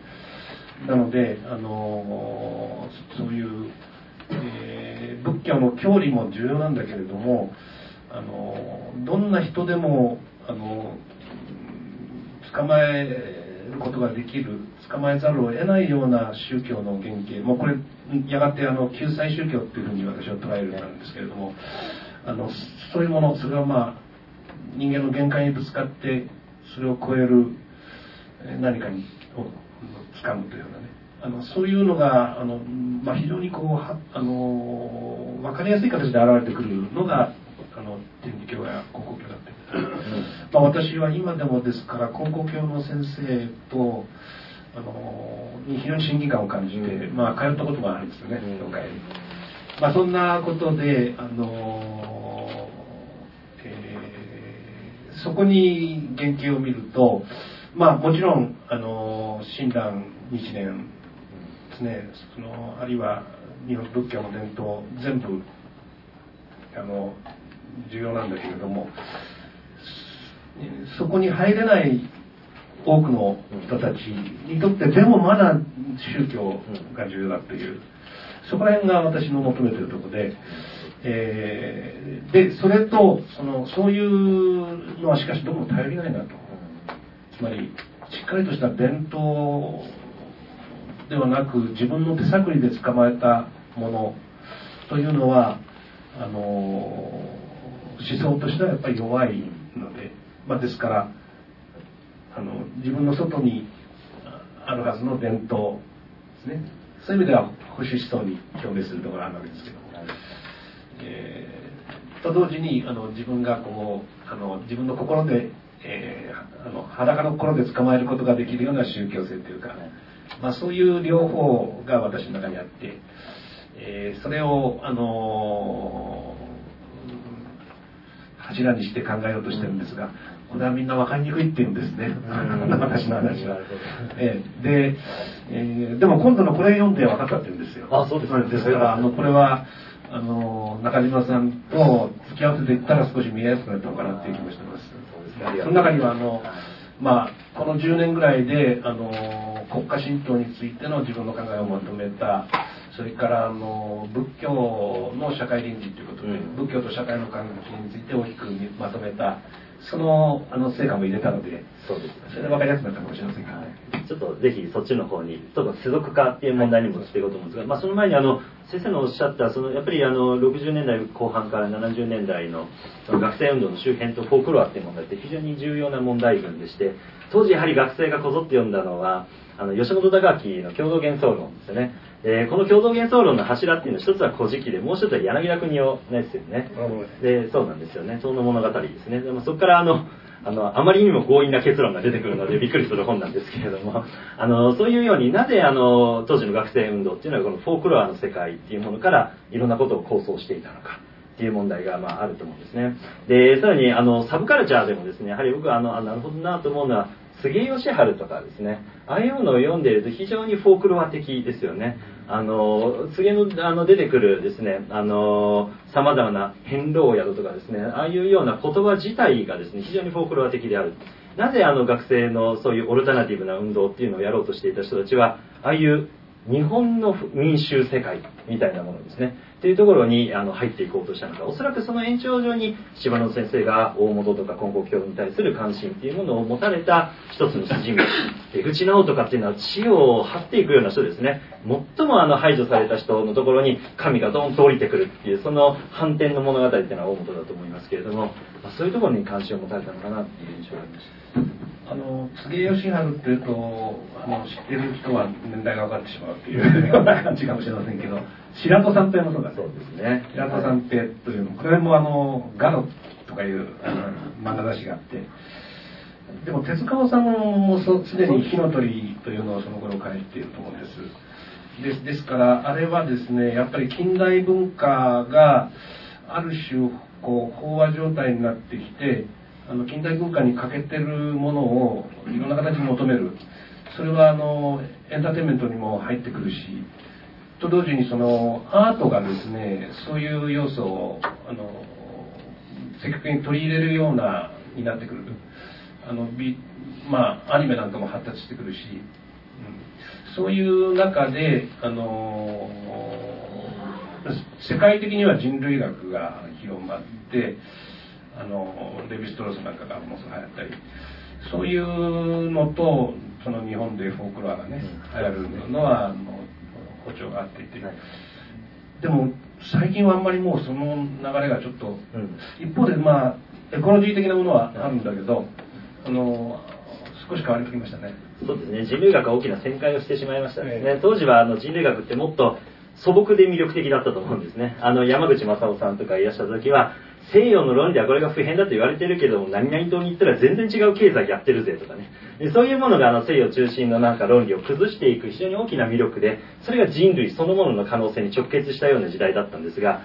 なのであのそういうえー、仏教の教理も重要なんだけれどもあのどんな人でもあの捕まえることができる捕まえざるを得ないような宗教の原型もうこれやがてあの救済宗教っていうふうに私は捉えるようなんですけれどもあのそういうものそれはまあ人間の限界にぶつかってそれを超える何かに掴むというようなね。あのそういうのがあの、まあ、非常にこうはあの分かりやすい形で現れてくるのがあの天理教や高校教だって、まあ、私は今でもですから高校教の先生とあのに非常に親近感を感じて、まあ、通ったこともあるんですよね教会。に。まあ、そんなことであの、えー、そこに原型を見るとまあもちろんあの親鸞日蓮ですね。そのあるいは日本仏教の伝統全部あの重要なんだけれどもそこに入れない多くの人たちにとってでもまだ宗教が重要だという。そこら辺が私の求めているところで、えー、でそれとそのそういうのはしかしどうも頼りないなと。つまりしっかりとした伝統ではなく自分の手探りで捕まえたものというのはあの思想としてはやっぱり弱いので、まあ、ですからあの自分の外にあるはずの伝統ですね。そういう意味では保守思想に表現するところがあるわけですけど。も、えー、と同時にあの自分がこうあの自分の心で、えー、あの裸の心で捕まえることができるような宗教性というか、まあ、そういう両方が私の中にあって、えー、それを、あのー、柱にして考えようとしてるんですが、これはみんな分かりにくいっていうんですね、私の話は。えー、で、えー、でも今度のこれ読んで分かったって言うんですよ。あそうです、ね、ですから、あのこれはあの中島さんと付き合わせていったら少し見えやすくなったのかなっていう気もしてます。その中にはあの、まあ、この10年ぐらいであの国家神道についての自分の考えをまとめたそれからあの仏教の社会倫理ということで、うん、仏教と社会の関係について大きくまとめたそのあの成果も入れたのでそうです、ね、それで分かりやすくなったかもしれませんが、はい。ちょっとぜひそっちの方にちょっと世俗化っていう問題にもしていこうと思うんですが、まあ、その前にあの先生のおっしゃったそのやっぱりあの60年代後半から70年代のその学生運動の周辺とフォークロアっていう問題って非常に重要な問題群でして当時やはり学生がこぞって読んだのはあの吉本隆明の共同幻想論ですよね、えー、この共同幻想論の柱っていうのは一つは古事記でもう一つは柳田国夫ですよねでそうなんですよね。その物語ですね。でもそこからあのあのあまりにも強引な結論が出てくるのでびっくりする本なんですけれども あのそういうようになぜあの当時の学生運動っていうのはこのフォークロアの世界っていうものからいろんなことを構想していたのかっていう問題が、まあ、あると思うんですね。でさらにあのサブカルチャーでもですねやはり僕はあのあなるほどなと思うのは杉井義治とかですね。ああいうのを読んでいると非常にフォークロア的ですよねあの次のあの出てくるですねあの様々な変老宿とかですねああいうような言葉自体がですね非常にフォークロア的である。なぜあの学生のそういうオルタナティブな運動っていうのをやろうとしていた人たちはああいう日本の民衆世界みたいなものですね。っていうところにあの入っていこうとしたのか。おそらくその延長上に柴野先生が大本とか金剛教に対する関心っていうものを持たれた一つの筋道出口直とかっていうのは地を張っていくような人ですね。最もあの排除された人のところに神がドーンと降りてくるっていうその反転の物語っていうのは大本だと思いますけれども、まあ、そういうところに関心を持たれたのかなっていう印象がありました。あの柘義治っていうとあの知ってる人は年代が分かってしまうというような感じかもしれませんけど白戸三平もそうだそうですね。白戸三平というのこれもあのガロとかいう漫画雑誌があって。でも手塚治虫もすでに「火の鳥」というのをその頃書いていると思うんです。ですですからあれはですねやっぱり近代文化がある種こう飽和状態になってきてあの近代文化に欠けてるものをいろんな形に求める。それはあのエンターテインメントにも入ってくるしと同時にそのアートがですねそういう要素をあの積極的に取り入れるようなになってくる。あのビまあアニメなんかも発達してくるし、うん、そういう中であの世界的には人類学が広まってあのレヴィストロースなんかがものすごい流行ったりそういうのとその日本でフォークロアがね、流行るのはあの歩調があっていて、でも最近はあんまりもうその流れがちょっと、うん、一方でまあエコロジー的なものはあるんだけど、あの少し変わりてきましたね。そうですね。人類学は大きな旋回をしてしまいましたね、えー、当時はあの人類学ってもっと素朴で魅力的だったと思うんですね。あの山口正夫さんとかいらっしゃった時は西洋の論理はこれが普遍だと言われてるけども何々党に行ったら全然違う経済やってるぜとかね。でそういうものがあの西洋中心のなんか論理を崩していく非常に大きな魅力でそれが人類そのものの可能性に直結したような時代だったんですが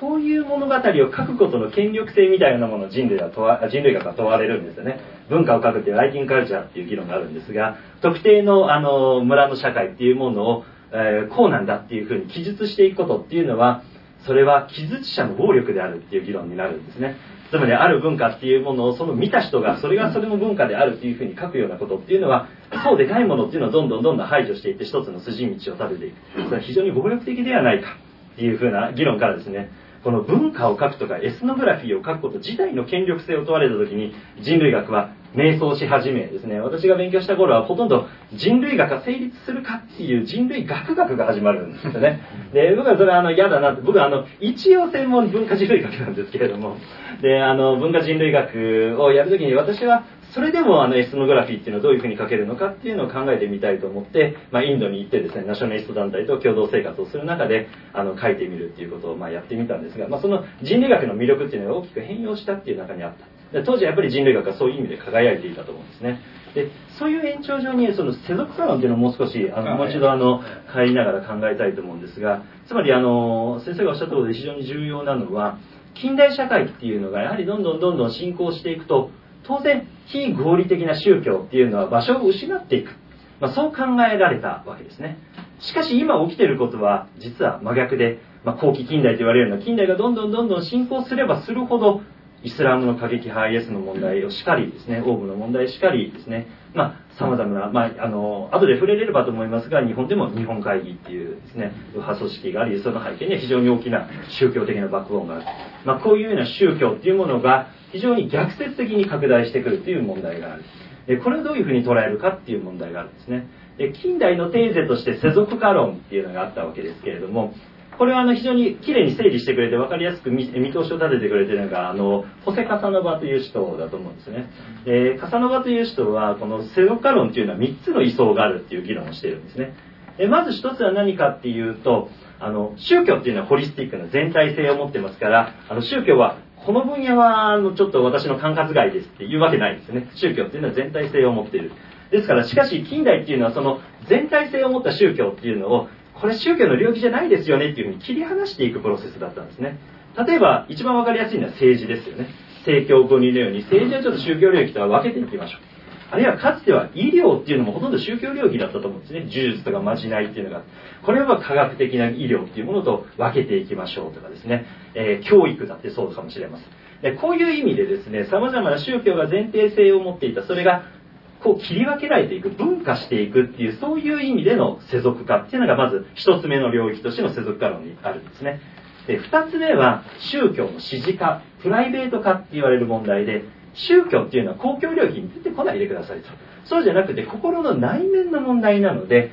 そういう物語を書くことの権力性みたいなものを人類は問わ人類学は問われるんですよね。文化を書くっていうライティングカルチャーっていう議論があるんですが特定のあの村の社会っていうものを、えー、こうなんだっていうふうに記述していくことっていうのはそれは記述者の暴力であるっていう議論になるんですね。つまりある文化っていうものをその見た人がそれがそれの文化であるっていうふうに書くようなことっていうのはそうでないものっていうのをどんどんどんどん排除していって一つの筋道を立てていく。それは非常に暴力的ではないかっていうふうな議論からですねこの文化を書くとかエスノグラフィーを書くこと自体の権力性を問われた時に人類学は瞑想し始めですね。私が勉強した頃はほとんど人類学が成立するかっていう人類学学が始まるんですよね。で僕はそれはあの嫌だなって僕はあの一応専門文化人類学なんですけれども。であの文化人類学をやる時に私はそれでもあのエスノグラフィーっていうのをどういうふうに書けるのかっていうのを考えてみたいと思って、まあ、インドに行ってですねナショナリスト団体と共同生活をする中であの書いてみるっていうことをまあやってみたんですが、まあ、その人類学の魅力っていうのが大きく変容したっていう中にあった。当時はやっぱり人類学はそういう意味で輝いていたと思うんですね。でそういう延長上にその世俗化論っていうのをもう少しあのもう一度あの帰りながら考えたいと思うんですがつまりあの先生がおっしゃったことで非常に重要なのは近代社会っていうのがやはりどんどんどんどん進行していくと当然非合理的な宗教っていうのは場所を失っていく、まあ、そう考えられたわけですね。しかし今起きていることは実は真逆で、まあ、後期近代と言われるような近代がどんどんどんどん進行すればするほどイスラムの過激派イエスの問題をしかりですねオウムの問題しかりですねまあ様々な、まあ、あの後で触れれればと思いますが日本でも日本会議っていうですね右派組織がありその背景には非常に大きな宗教的なバックボーンがある、まあ、こういうような宗教っていうものが非常に逆説的に拡大してくるという問題がある。でこれをどういうふうに捉えるかっていう問題があるんですね。で近代のテーゼとして世俗化論っていうのがあったわけですけれどもこれはあの非常にきれいに整理してくれて分かりやすく見通しを立ててくれてるのがあのホセ・カサノバという人だと思うんですね。でカサノバという人はこの世俗化論っていうのは3つの位相があるっていう議論をしているんですね。でまず1つは何かっていうとあの宗教っていうのはホリスティックな全体性を持ってますからあの宗教はこの分野はあのちょっと私の管轄外ですっていうわけないんですね。宗教っていうのは全体性を持っている。ですからしかし近代っていうのはその全体性を持った宗教っていうのをこれ宗教の領域じゃないですよねっていうふうに切り離していくプロセスだったんですね。例えば一番分かりやすいのは政治ですよね。政教分離のように政治はちょっと宗教領域とは分けていきましょう。あるいはかつては医療っていうのもほとんど宗教領域だったと思うんですね。呪術とかまじないっていうのが。これは科学的な医療っていうものと分けていきましょうとかですね、えー、教育だってそうかもしれません。でこういう意味でですねさまざまな宗教が前提性を持っていた。それがこう切り分けられていく分化していくっていうそういう意味での世俗化っていうのがまず一つ目の領域としての世俗化論にあるんですね。で2つ目は宗教の支持化プライベート化って言われる問題で宗教っていうのは公共領域に出てこないでくださいと。そうじゃなくて心の内面の問題なので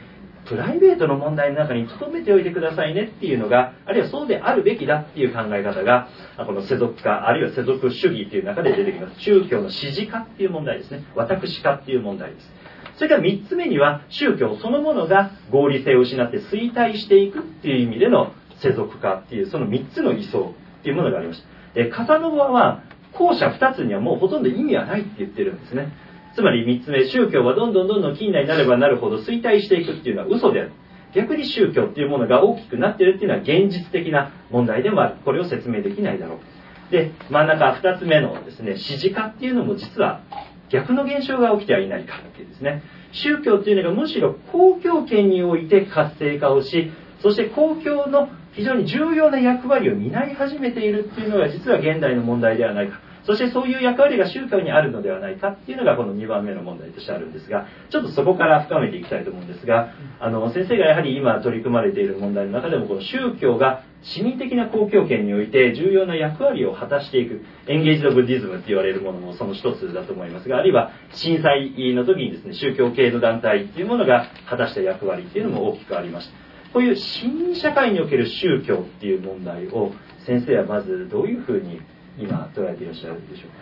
プライベートの問題の中に留めておいてくださいねっていうのがあるいはそうであるべきだっていう考え方がこの世俗化あるいは世俗主義っていう中で出てきます宗教の指示化っていう問題ですね私化っていう問題ですそれから3つ目には宗教そのものが合理性を失って衰退していくっていう意味での世俗化っていうその3つの位相っていうものがありました。えカサノバは後者2つにはもうほとんど意味はないって言ってるんですね。つまり3つ目、宗教はどんどんどんどん近代になればなるほど衰退していくっていうのは嘘である。逆に宗教っていうものが大きくなってるっていうのは現実的な問題でもある。これを説明できないだろう。で、真ん中2つ目のですね、指示化っていうのも実は逆の現象が起きてはいないかっていうですね。宗教っていうのがむしろ公共圏において活性化をし、そして公共の非常に重要な役割を担い始めているっていうのが実は現代の問題ではないかそしてそういう役割が宗教にあるのではないかっていうのがこの2番目の問題としてあるんですがちょっとそこから深めていきたいと思うんですがあの先生がやはり今取り組まれている問題の中でもこの宗教が市民的な公共権において重要な役割を果たしていくエンゲージド・ブディズムって言われるものもその一つだと思いますがあるいは震災の時にですね宗教系の団体っていうものが果たした役割っていうのも大きくありましたこういう市民社会における宗教っていう問題を先生はまずどういうふうに今捉えていらっしゃるでしょうか？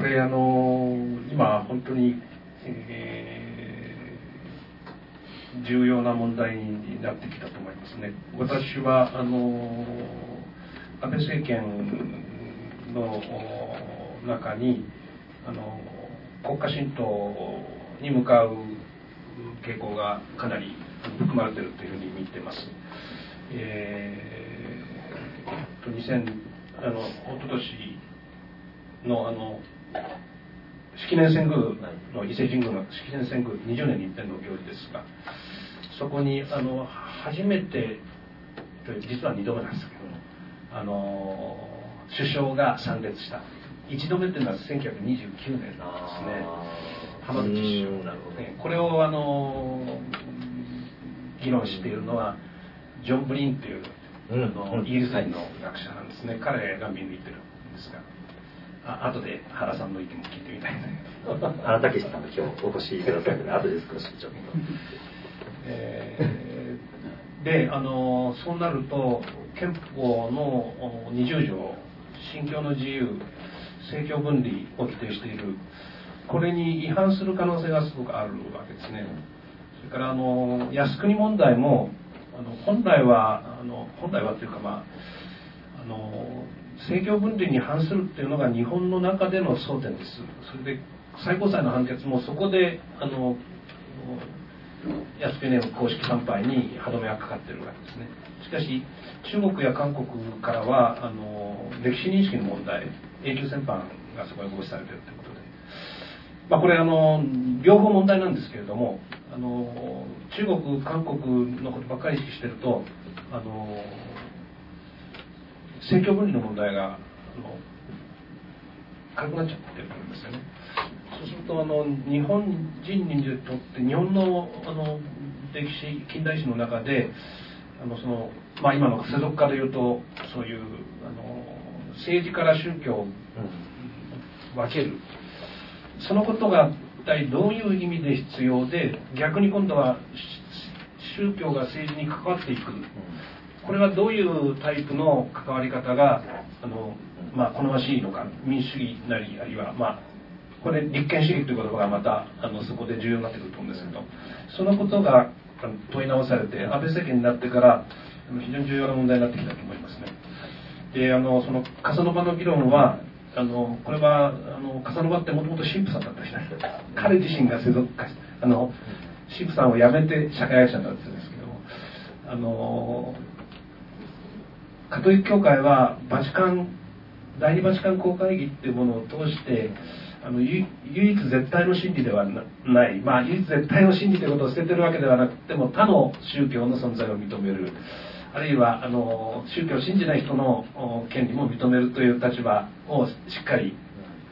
これあの今本当に、えー、重要な問題になってきたと思いますね私はあの安倍政権の中にあの国家神道に向かう傾向がかなり含まれているというふうに見てます。えー、2000あの一昨年のあの式年遷宮の伊勢神宮の式年遷宮20年に一遍の行事ですがそこにあの初めて実は2度目なんですけどあの首相が参列した。1度目っていうのは1929年なんですね。浜口首相なのでこれをあの議論しているのはジョン・ブリンっていう、うん、あのイギリス人の学者なんですね彼が見抜いてるんですがあ後で原さんの意見も聞いてみたいんだけど原武さんが今日お越しくださいので後で少しちょっと。えー、であのそうなると憲法の20条信教の自由政教分離を規定しているこれに違反する可能性がすごくあるわけですね。それからあの靖国問題もあの本来はあの本来はというかまああの政教分離に反するっていうのが日本の中での争点です。それで最高裁の判決もそこであの靖国年公式参拝に歯止めがかかってるわけですね。しかし中国や韓国からはあの歴史認識の問題永久戦犯がそこに合祀されてるということで、まあ、これあの両方問題なんですけれどもあの中国韓国のことばっかり意識してるとあの政教分離の問題があの軽くなっちゃってるんですよね。そうするとあの日本人にとって日本のあの歴史近代史の中であのその、まあ、今の世俗化でいうとそういうあの政治から宗教を分ける。そのことが体どういう意味で必要で逆に今度は宗教が政治に関わっていくこれはどういうタイプの関わり方があの、まあ、好ましいのか民主主義なりあるいは、まあ、これ立憲主義という言葉がまたあのそこで重要になってくると思うんですけどそのことが問い直されて安倍政権になってから非常に重要な問題になってきたと思いますね。であのそのカサノバの議論はあのこれはあのカサノバってもともと神父さんだった人。彼自身が世俗化あの神父さんを辞めて社会学者になってるんですけどあのカトリック教会はバチカン第二バチカン公会議っていうものを通してあの唯一絶対の真理ではない、まあ、唯一絶対の真理ということを捨ててるわけではなくても他の宗教の存在を認める。あるいはあの宗教を信じない人の権利も認めるという立場をしっかり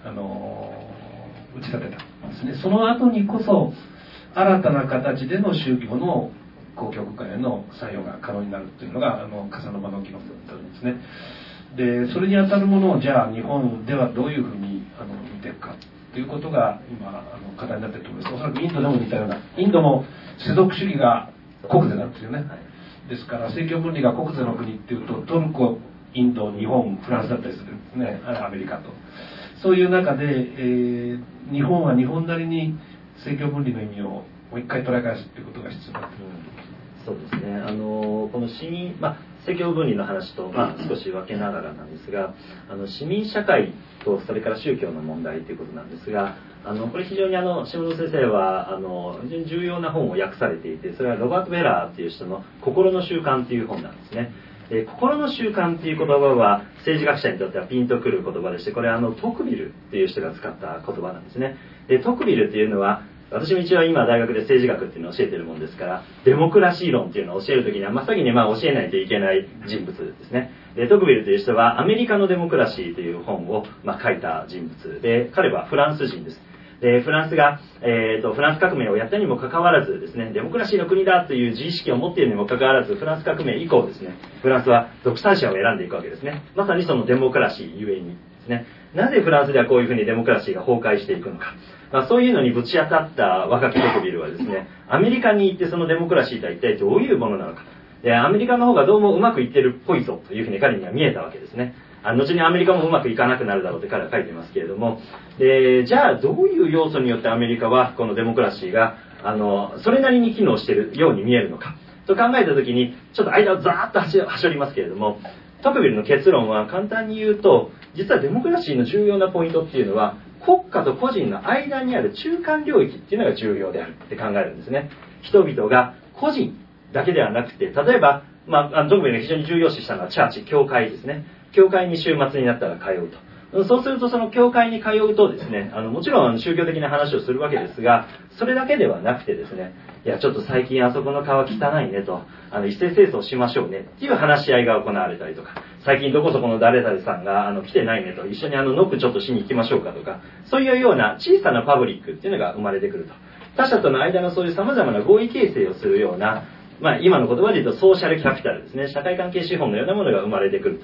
あの打ち立てたんですね。その後にこそ新たな形での宗教の公共空間への作用が可能になるというのがあの笠間の議論だったんですね。でそれにあたるものをじゃあ日本ではどういうふうにあの見ていくかということが今あの課題になっていると思います。おそらくインドでも似たようなインドも世俗主義が国税なんですよね、ですから政教分離が国税の国っていうとトルコインド日本フランスだったりするんですね。アメリカと。そういう中で、えー、日本は日本なりに政教分離の意味をもう一回捉え返すということが必要だと思います、そうですね。あのこの市民、まあ、政教分離の話と、まあ、少し分けながらなんですがあの市民社会とそれから宗教の問題ということなんですがあのこれ非常にあの下野先生はあの非常に重要な本を訳されていてそれはロバート・ベラーっていう人の「心の習慣」っていう本なんですね。で心の習慣っていう言葉は政治学者にとってはピンとくる言葉でしてこれはあのトクビルっていう人が使った言葉なんですね。でトクビルっていうのは私も一応今大学で政治学っていうのを教えてるもんですからデモクラシー論っていうのを教える時には真っ先にまあ教えないといけない人物ですね。でトクビルという人はアメリカのデモクラシーという本をま書いた人物で彼はフランス人です。でフランスが、えーと、フランス革命をやったにもかかわらずですねデモクラシーの国だという自意識を持っているにもかかわらずフランス革命以降ですねフランスは独裁者を選んでいくわけですね。まさにそのデモクラシーゆえにですね。なぜフランスではこういうふうにデモクラシーが崩壊していくのか。まあ、そういうのにぶち当たった若きトクビルはですねアメリカに行ってそのデモクラシーとは一体どういうものなのか。でアメリカの方がどうもうまくいってるっぽいぞというふうに彼には見えたわけですね。あ後にアメリカもうまくいかなくなるだろうって彼は書いてますけれども。でじゃあどういう要素によってアメリカはこのデモクラシーがあのそれなりに機能してるように見えるのか。と考えた時にちょっと間をザーッとはしょりますけれども。トクビルの結論は簡単に言うと実はデモクラシーの重要なポイントっていうのは国家と個人の間にある中間領域っていうのが重要であるって考えるんですね。人々が個人だけではなくて例えば、まあ、トクビルが非常に重要視したのはチャーチ教会ですね。教会に週末になったら通うと。そうするとその教会に通うとですね、あのもちろん宗教的な話をするわけですが、それだけではなくてですね、いやちょっと最近あそこの川汚いねと、あの一斉清掃しましょうねっていう話し合いが行われたりとか、最近どこそこの誰々さんがあの来てないねと、一緒にあのノックちょっとしに行きましょうかとか、そういうような小さなパブリックっていうのが生まれてくると。他者との間のそういう様々な合意形成をするような、まあ今の言葉で言うとソーシャルキャピタルですね、社会関係資本のようなものが生まれてくる。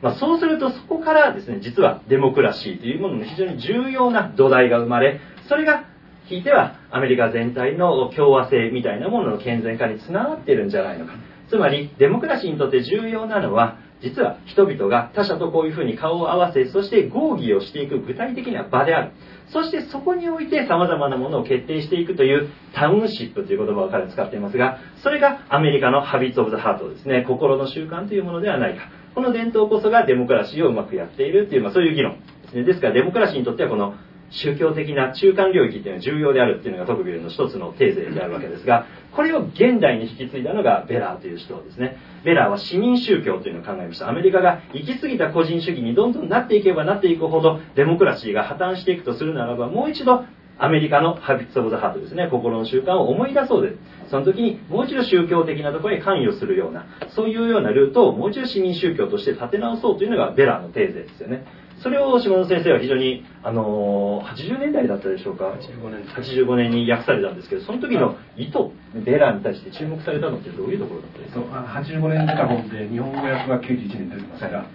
まあ、そうするとそこからですね実はデモクラシーというものの非常に重要な土台が生まれそれがひいてはアメリカ全体の共和制みたいなものの健全化につながっているんじゃないのか。つまりデモクラシーにとって重要なのは実は人々が他者とこういうふうに顔を合わせそして合議をしていく具体的な場である。そしてそこにおいて様々なものを決定していくというタウンシップという言葉を彼は使っていますがそれがアメリカのハビッツ・オブ・ザ・ハートですね。心の習慣というものではないか。この伝統こそがデモクラシーをうまくやっているっていう、まあ、そういう議論ですね。ですからデモクラシーにとってはこの宗教的な中間領域っていうのは重要であるっていうのがトクビルの一つのテーゼであるわけですが、これを現代に引き継いだのがベラーという人ですね。ベラーは市民宗教というのを考えました。アメリカが行き過ぎた個人主義にどんどんなっていけばなっていくほどデモクラシーが破綻していくとするならば、もう一度アメリカのハビッツ・オブ・ザ・ハートですね、心の習慣を思い出そうで、その時にもう一度宗教的なところに関与するような、そういうようなルートをもう一度市民宗教として立て直そうというのがベラーのテーゼですよね。それを下野先生は非常に、あのー、80年代だったでしょうか？85年 ,85 年に訳されたんですけどその時の意図ベラに対して注目されたのってどういうところだったですか？85年出た本で日本語訳が91年出てますが、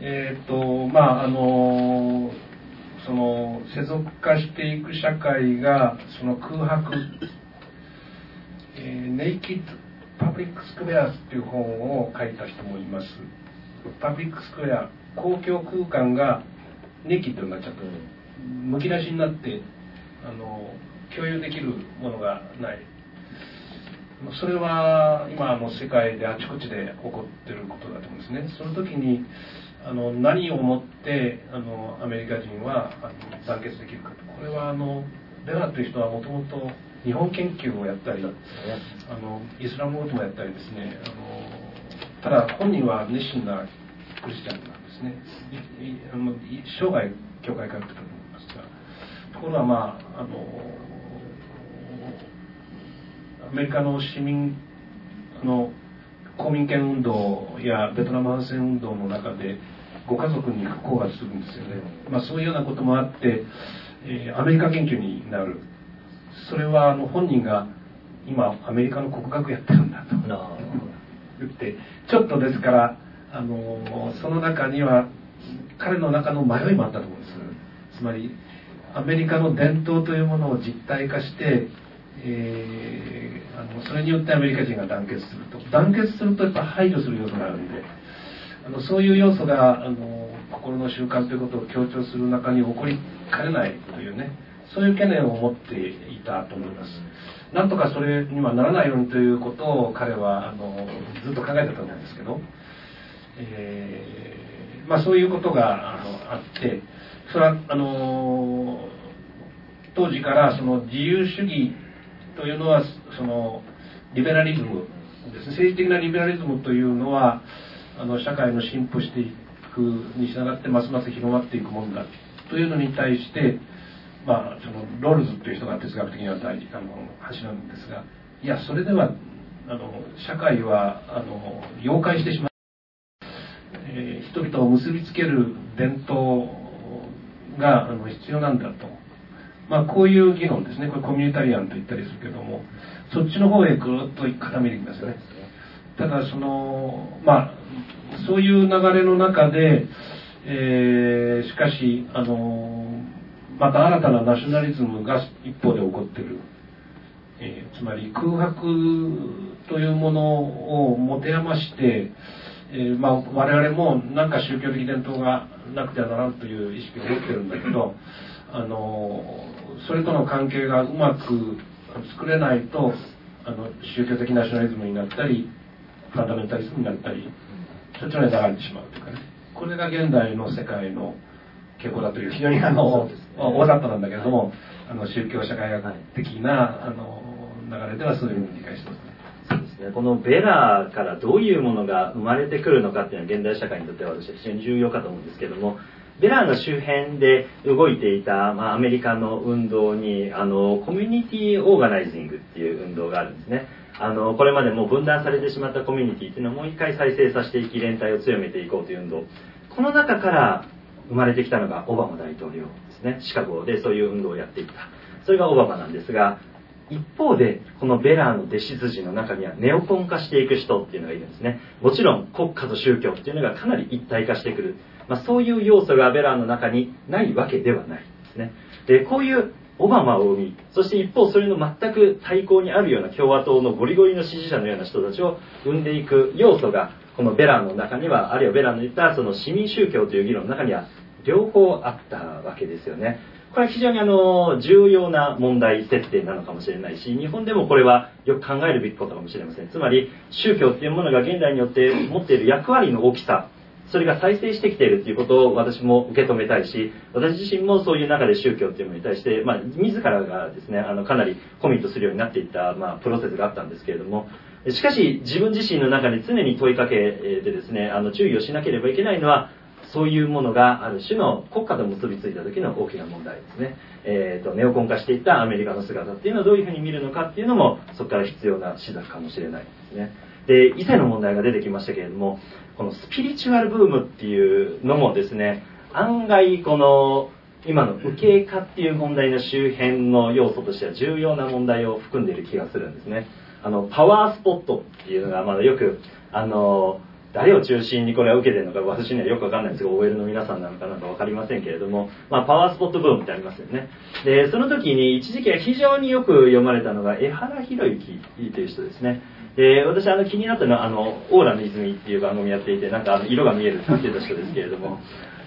えー、っとまああのーその世俗化していく社会がその空白、えー、ネイキッド・パブリック・スクエアっていう本を書いた人もいます。パブリック・スクエア公共空間がネキッドになっちゃったむき出しになってあの共有できるものがない。それは今の世界であちこちで起こってることだと思うんですね。その時にあの何をもってあのアメリカ人はあの団結できるかこれはあのレナという人はもともと日本研究をやったりあのイスラム語もやったりですねあのただ本人は熱心なクリスチャンなんで。ね。あの生涯教会通ってたと思いますがところがまああのアメリカの市民の公民権運動やベトナム反戦運動の中でご家族に不幸が続くんですよね、まあ、そういうようなこともあって、えー、アメリカ研究になる。それはあの本人が今アメリカの国学やってるんだと言ってちょっとですからあのその中には彼の中の迷いもあったと思うんです。つまりアメリカの伝統というものを実体化して、えー、あのそれによってアメリカ人が団結すると。団結するとやっぱ排除する要素があるんで。あのそういう要素があの心の習慣ということを強調する中に起こりかねないというね。そういう懸念を持っていたと思います。なんとかそれにはならないようにということを彼はあのずっと考えてたと思うんですけど、えー、まあ、そういうことがあのあってそれはあの当時からその自由主義というのはそのリベラリズムですね。政治的なリベラリズムというのはあの社会の進歩していくに従ってますます広まっていくものだというのに対して、まあ、そのロールズという人が哲学的には大事あの橋なんですがいやそれではあの社会はあの妖怪してしまう、ー、人々を結びつける伝統があの必要なんだと、まあ、こういう議論ですね。これコミュニタリアンと言ったりするけどもそっちの方へぐっと傾いていきますよね。ただそのまあそういう流れの中で、えー、しかしあのまた新たなナショナリズムが一方で起こってる、えー、つまり空白というものを持て余して、えー、まあ、我々もなんか宗教的伝統がなくてはならんという意識を持ってるんだけど あのそれとの関係がうまく作れないとあの宗教的ナショナリズムになったりファンダメンタリズムになったりそっちの流れてしまうというかね。これが現代の世界の傾向だという非常にあの、ね、大雑把なんだけれどもあの宗教社会学的な、あの流れではそういうふうに理解してますこのベラからどういうものが生まれてくるのかっていうのは現代社会にとっては私は非常に重要かと思うんですけどもベラの周辺で動いていた、まあ、アメリカの運動にあのコミュニティオーガナイジングっていう運動があるんですね。あのこれまでもう分断されてしまったコミュニティっていうのをもう一回再生させていき連帯を強めていこうという運動。この中から生まれてきたのがオバマ大統領ですね。シカゴでそういう運動をやっていった。それがオバマなんですが一方でこのベラーの弟子筋の中にはネオコン化していく人っていうのがいるんですね。もちろん国家と宗教っていうのがかなり一体化してくる、まあ、そういう要素がベラーの中にないわけではないですね。でこういうオバマを生みそして一方それの全く対抗にあるような共和党のゴリゴリの支持者のような人たちを生んでいく要素がこのベラーの中にはあるいはベラーの言ったその市民宗教という議論の中には両方あったわけですよね。これは非常にあの重要な問題設定なのかもしれないし日本でもこれはよく考えるべきことかもしれません。つまり宗教っていうものが現代によって持っている役割の大きさそれが再生してきているということを私も受け止めたいし私自身もそういう中で宗教っていうものに対して、まあ、自らがですねあのかなりコミットするようになっていった、まあ、プロセスがあったんですけれどもしかし自分自身の中で常に問いかけでですねあの注意をしなければいけないのはそういうものがある種の国家と結びついた時の大きな問題ですね、えーと、ネオコン化していったアメリカの姿っていうのをどういうふうに見るのかっていうのもそこから必要な手段かもしれないですね。で以前の問題が出てきましたけれどもこのスピリチュアルブームっていうのもですね案外この今の右傾化っていう問題の周辺の要素としては重要な問題を含んでいる気がするんですね。あのパワースポットっていうのがまだよくあの誰を中心にこれは受けてるのか私にはよくわかんないんですが OL の皆さんなのかなんか分かりませんけれども、まあ、パワースポットブームってありますよね。でその時に一時期は非常によく読まれたのが江原博之という人ですね。で私あの気になったのはあの「オーラの泉」っていう番組やっていてなんかあの色が見えるって言ってた人ですけれども。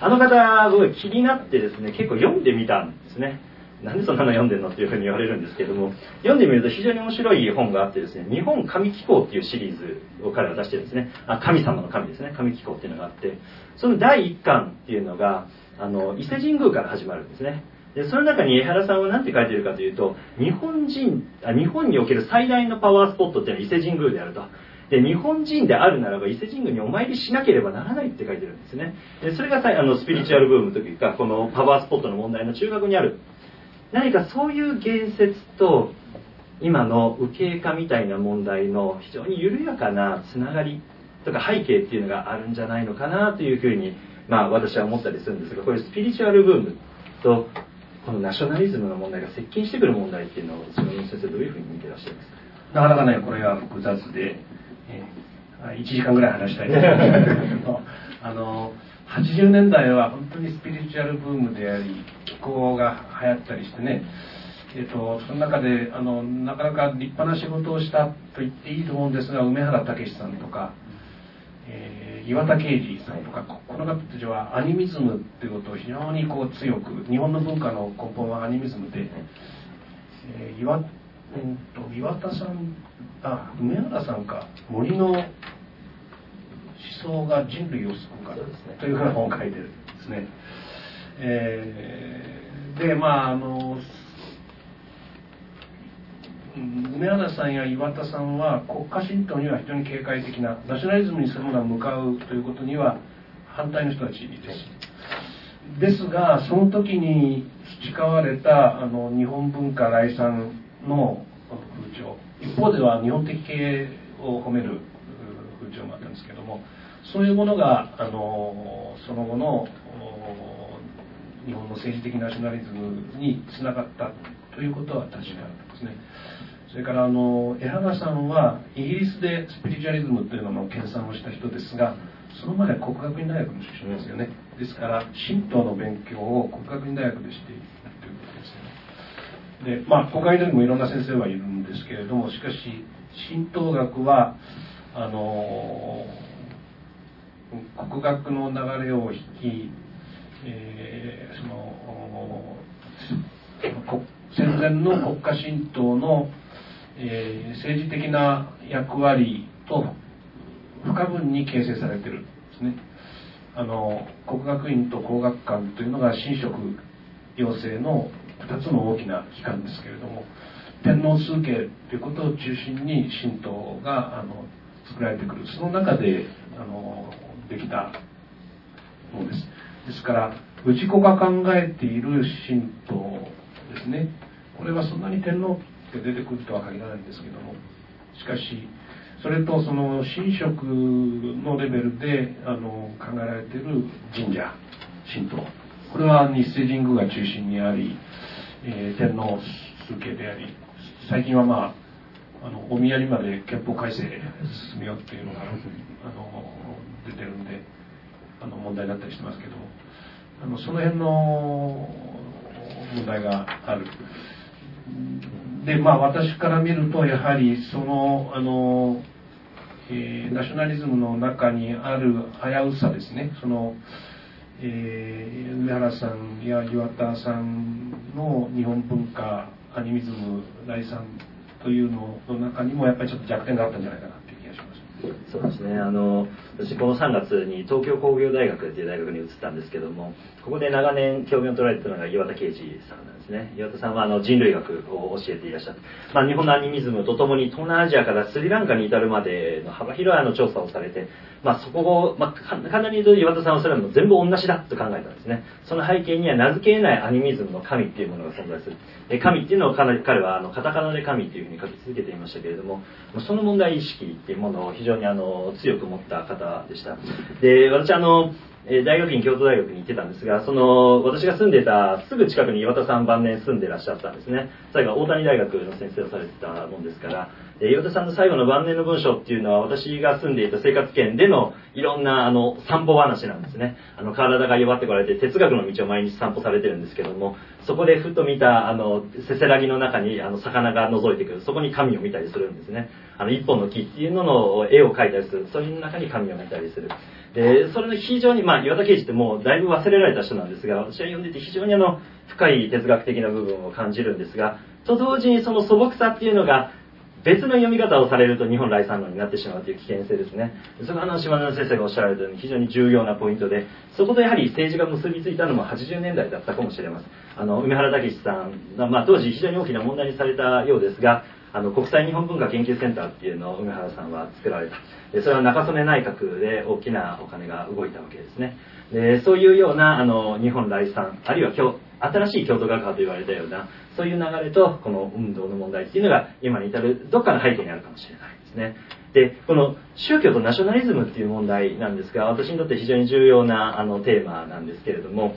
あの方僕気になってですね結構読んでみたんですね。なんでそんなの読んでんのっていうふうに言われるんですけども読んでみると非常に面白い本があってですね日本神機構っていうシリーズを彼は出してるんですね。あ神様の神ですね。神機構っていうのがあってその第1巻っていうのがあの伊勢神宮から始まるんですね。でその中に江原さんは何て書いてるかというと日本人あ日本における最大のパワースポットっていうのは伊勢神宮であると。で日本人であるならば伊勢神宮にお参りしなければならないって書いてるんですね。でそれがあのスピリチュアルブームというかこのパワースポットの問題の中核にある何かそういう言説と今の右傾化みたいな問題の非常に緩やかなつながりとか背景っていうのがあるんじゃないのかなというふうに、まあ、私は思ったりするんですがこういうスピリチュアルブームとこのナショナリズムの問題が接近してくる問題っていうのをその先生どういうふうに見てらっしゃいます？かなかなかねこれは複雑で、えー、1時間ぐらい話したいと思うんですけど あの80年代は本当にスピリチュアルブームであり気候が流行ったりしてねえーと、その中であのなかなか立派な仕事をしたと言っていいと思うんですが梅原武さんとか、えー、岩田啓二さんとかこの方たちはアニミズムっていうことを非常にこう強く日本の文化の根本はアニミズムで、えー、岩,、うんと、岩田さんあ梅原さんか森の思想が人類を救うか、というふうな本を書いてるんですね。えー、でまああの梅原さんや岩田さんは国家神道には非常に警戒的なナショナリズムにそのものは向かうということには反対の人たちです。ですがその時に培われたあの日本文化来産の風潮。一方では日本的経営を褒める風潮もあったんですけどもそういうものがあのその後の日本の政治的ナショナリズムにつながったということは確かですね。それからあの江原さんはイギリスでスピリチュアリズムというのの研鑽をした人ですがその前は国学院大学の出身ですよねですから神道の勉強を国学院大学でしているということですよねでまあ国会でもいろんな先生はいるんですけれどもしかし神道学はあの国学の流れを引き、え、その戦前の国家神道のえ、政治的な役割と不可分に形成されてるんですね。あの国学院と工学館というのが神職養成の2つの大きな機関ですけれども天皇数形ということを中心に神道があの作られてくる。その中であのできたものです。ですから氏子が考えている神道ですね。これはそんなに天皇って出てくるとは限らないんですけども。しかしそれとその神職のレベルであの考えられている神社神道。これは日清神宮が中心にあり、えー、天皇数形であり最近はまああのお宮にまで憲法改正進めようっていうのがあの出てるんで。あの問題になったりしてますけどあのその辺の問題がある。でまあ私から見るとやはりそのあの、えー、ナショナリズムの中にある危うさですねその、えー、梅原さんや岩田さんの日本文化アニミズム来産というのの中にもやっぱりちょっと弱点があったんじゃないかなそうですね。あの私この3月に東京工業大学っていう大学に移ったんですけどもここで長年興味を取られてたのが岩田啓二さんなんですね。岩田さんはあの人類学を教えていらっしゃって、まあ、日本のアニミズムとともに東南アジアからスリランカに至るまでの幅広いあの調査をされて、まあ、そこを、まあ、簡単に言うと岩田さんはそれはもう全部同じだと考えたんですね。その背景には名付け得ないアニミズムの神っていうものが存在する。え神っていうのをかなり彼はあのカタカナで神っていうふうに書き続けていましたけれどもその問題意識っていうものを非常にあの強く持った方でした。で私あのえ大学院京都大学に行ってたんですが、その、私が住んでたすぐ近くに岩田さん晩年住んでらっしゃったんですね。最後は大谷大学の先生をされてたもんですから、え岩田さんの最後の晩年の文章っていうのは私が住んでいた生活圏でのいろんなあの散歩話なんですね。あの体が弱ってこられて哲学の道を毎日散歩されてるんですけども、そこでふと見たあのせせらぎの中にあの魚が覗いてくる、そこに神を見たりするんですね。あの一本の木っていうのの絵を描いたりする、それの中に神を見たりする。で、それの非常に、まあ、岩田圭司ってもうだいぶ忘れられた人なんですが、私は読んでて非常にあの、深い哲学的な部分を感じるんですが、と同時にその素朴さっていうのが、別の読み方をされると日本来産論になってしまうという危険性ですね。そこはあの島田先生がおっしゃられたように非常に重要なポイントで、そことやはり政治が結びついたのも80年代だったかもしれません。あの、梅原武史さんが、まあ、当時非常に大きな問題にされたようですが、あの国際日本文化研究センターっていうのを梅原さんは作られた。でそれは中曽根内閣で大きなお金が動いたわけですね。でそういうようなあの日本来産あるいは今日新しい京都学派と言われたようなそういう流れとこの運動の問題っていうのが今に至るどっかの背景にあるかもしれないですね。でこの宗教とナショナリズムっていう問題なんですが私にとって非常に重要なあのテーマなんですけれども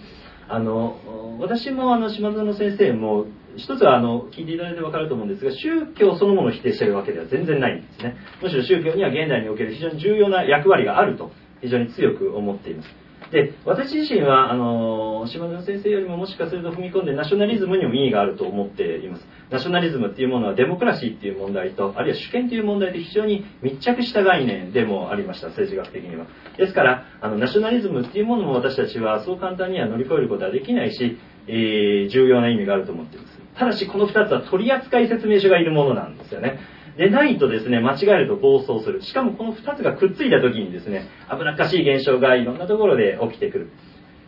あの私もあの島園先生も一つはあの聞いていただいて分かると思うんですが宗教そのものを否定しているわけでは全然ないんですね。むしろ宗教には現代における非常に重要な役割があると非常に強く思っています。で私自身はあの島田先生よりももしかすると踏み込んでナショナリズムにも意味があると思っています。ナショナリズムっていうものはデモクラシーっていう問題とあるいは主権という問題で非常に密着した概念でもありました政治学的には。ですからあのナショナリズムっていうものも私たちはそう簡単には乗り越えることはできないし、えー、重要な意味があると思っています。ただしこの2つは取扱説明書がいるものなんですよね。でないとですね間違えると暴走する。しかもこの2つがくっついた時にですね危なっかしい現象がいろんなところで起きてくる。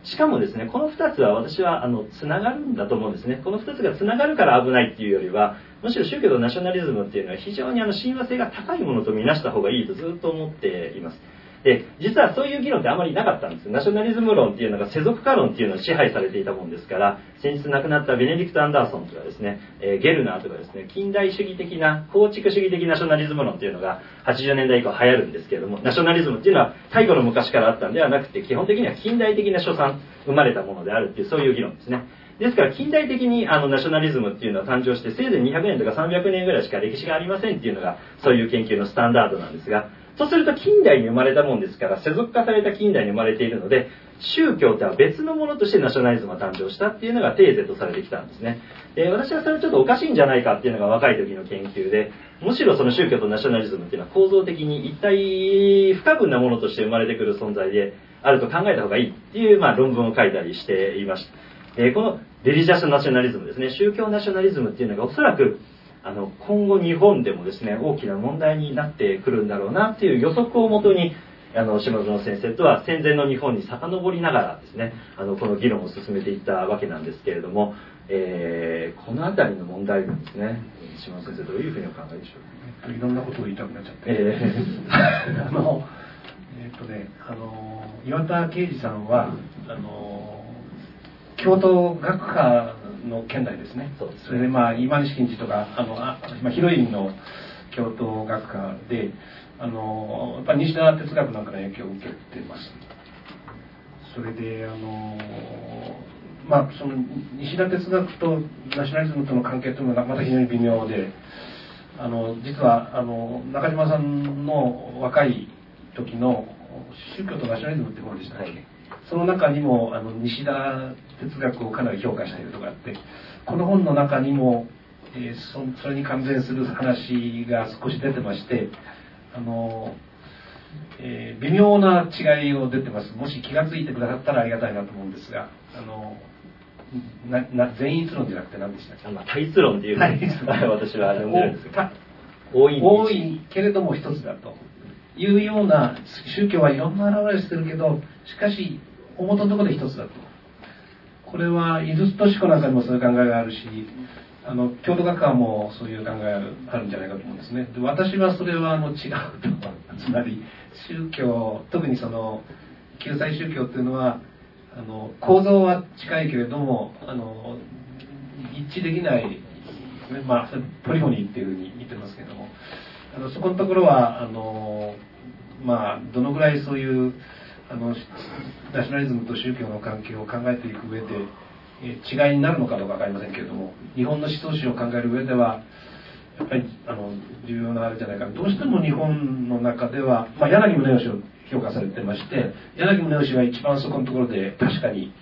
しかもですねこの2つは私はあのつながるんだと思うんですね。この2つがつながるから危ないっていうよりはむしろ宗教とナショナリズムっていうのは非常にあの親和性が高いものとみなした方がいいとずっと思っています。で実はそういう議論ってあまりなかったんですナショナリズム論っていうのが世俗化論っていうのを支配されていたもんですから先日亡くなったベネディクト・アンダーソンとかですね、え、ゲルナーとかですね近代主義的な構築主義的ナショナリズム論っていうのが80年代以降流行るんですけれどもナショナリズムっていうのは太古の昔からあったんではなくて基本的には近代的な所産生まれたものであるっていうそういう議論ですね。ですから近代的にあのナショナリズムっていうのは誕生してせいぜい200年とか300年ぐらいしか歴史がありませんっていうのがそういう研究のスタンダードなんですがそうすると近代に生まれたもんですから世俗化された近代に生まれているので宗教とは別のものとしてナショナリズムが誕生したっていうのがテーゼとされてきたんですね。で私はそれちょっとおかしいんじゃないかっていうのが若い時の研究でむしろその宗教とナショナリズムっていうのは構造的に一体不可分なものとして生まれてくる存在であると考えた方がいいっていう、まあ、論文を書いたりしていました、えー、このレリジャスナショナリズムですね。宗教ナショナリズムっていうのがおそらくあの今後日本でもですね大きな問題になってくるんだろうなっていう予測をもとにあの島園先生とは戦前の日本に遡りながらですねあのこの議論を進めていったわけなんですけれども、えー、この辺りの問題点ですね島先生どういうふうにお考えでしょうか、いろんなことを言いたくなっちゃって、え ー、あのえー、っとねあの岩田啓二さんはあの京都学科の県内ですね。そそれでまあ今西金次とかあのあ、まあ、ヒロインの京都学科であのやっぱ西田哲学なんかの影響を受けてます。それであのまあその西田哲学とナショナリズムとの関係というのはまた非常に微妙であの実はあの中島さんの若い時の宗教とナショナリズムって本でしたっけ、はいその中にもあの西田哲学をかなり評価しているとかあってこの本の中にも、えー、そそれに関連する話が少し出てましてあの、えー、微妙な違いを出てます。もし気が付いてくださったらありがたいなと思うんですがあのなな全一論じゃなくて何でしたっけ、まあ、対立論っていう私は呼んでるんですけど。多い多いけれども一つだというような宗教はいろんな現れしてるけどしかし大元のところで一つだと。これは伊豆都市湖なんかにもそういう考えがあるしあの京都学科もそういう考えがあるんじゃないかと思うんですね。で私はそれはあの違うと。つまり宗教特にその救済宗教っていうのはあの構造は近いけれどもあの一致できない、ね、まあポリフォニーっていうふうに言ってますけども。あのそこのところはあのまあどのぐらいそういうあのナショナリズムと宗教の関係を考えていく上で違いになるのかどうか分かりませんけれども日本の思想史を考える上ではやっぱりあの重要なあれじゃないかどうしても日本の中では、まあ、柳宗悦を評価されてまして柳宗悦が一番そこのところで確かに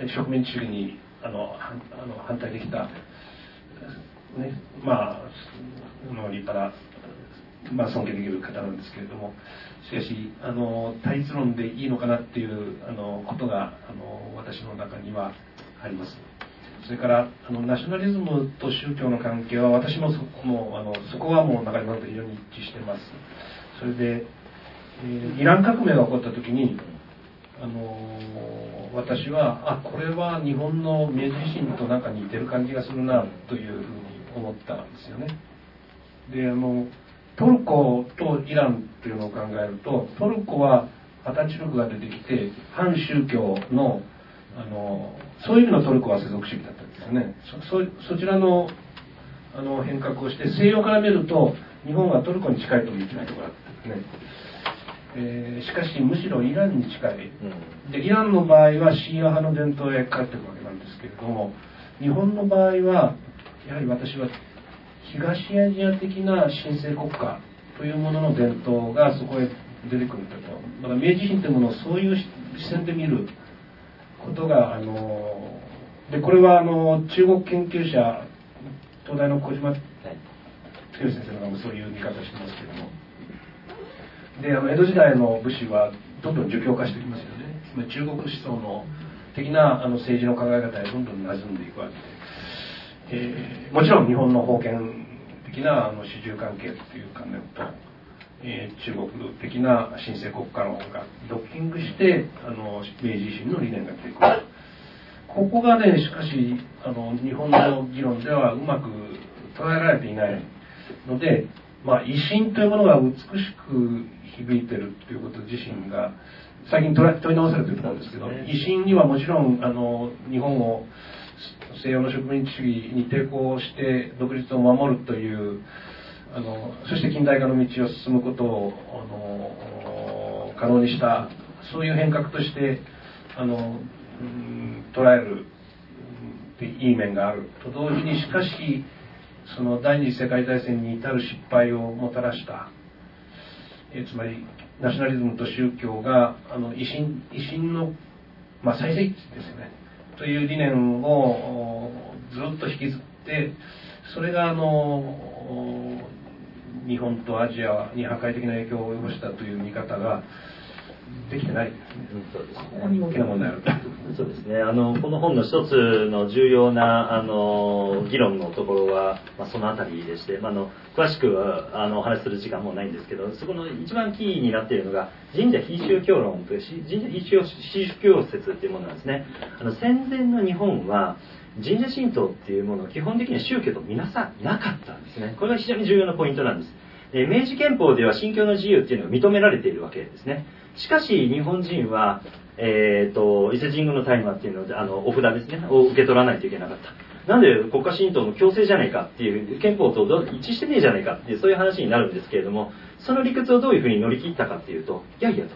植民地主義にあのあの反対できた、ね、まあ立派な、まあ、尊敬できる方なんですけれどもしかしあの対立論でいいのかなっていうあのことがあの私の中にはあります。それからあのナショナリズムと宗教の関係は私もそもあのそこはもう中島と非常に一致してます。それで、えー、イラン革命が起こった時にあの私はあこれは日本の明治維新となんか似てる感じがするなというふうに思ったんですよね。であのトルコとイランというのを考えるとトルコはアタチルクが出てきて反宗教のあのそういう意味のトルコは世俗主義だったんですよね。そそちらのあの変革をして西洋から見ると日本はトルコに近いとも言ってないところだったんですね、えー、しかしむしろイランに近い、でイランの場合はシーア派の伝統へ帰ってくるわけなんですけれども日本の場合はやはり私は東アジア的な神聖国家というものの伝統がそこへ出てくると。まだ明治維新というものをそういう視線で見ることがあのでこれはあの中国研究者東大の小島剛先生がそういう見方してますけども。であの江戸時代の武士はどんどん儒教化してきますよね。中国思想の的なあの政治の考え方へどんどん馴染んでいくわけで、えー、もちろん日本の封建的なあの主従関係っていう観念と、えー、中国的な神聖国家論がドッキングしてあの明治維新の理念が出てくる。ここがねしかしあの日本の議論ではうまく捉えられていないので、まあ、維新というものが美しく響いてるっていうこと自身が最近問い直されてると思うんですけど、維新にはもちろんあの日本を西洋の植民地主義に抵抗して独立を守るというあのそして近代化の道を進むことをあの可能にしたそういう変革としてあの、うん、捉えるいい面がある。と同時にしかしその第二次世界大戦に至る失敗をもたらしたえつまりナショナリズムと宗教があの維新維新の、まあ、最盛期ですよね。という理念をずっと引きずってそれがあの日本とアジアに破壊的な影響を及ぼしたという見方ができてないですね。そうですねここに大きな問題あるそうですね。あのこの本の一つの重要なあの議論のところは、まあ、そのあたりでして、まあ、あの詳しくはあのお話しする時間もないんですけど、そこの一番キーになっているのが神社非宗教論という神社非宗教説っていうものなんですね。あの戦前の日本は神社神道っていうものを基本的には宗教と皆さんなかったんですね。これが非常に重要なポイントなんです。で明治憲法では信教の自由っていうのが認められているわけですね。しかし日本人は、えーと、伊勢神宮の大麻っていうのであのお札ですねを受け取らないといけなかった。なんで国家神道の強制じゃないかっていう憲法と一致してねえじゃないかっていうそういう話になるんですけれどもその理屈をどういうふうに乗り切ったかっていうといやいやと。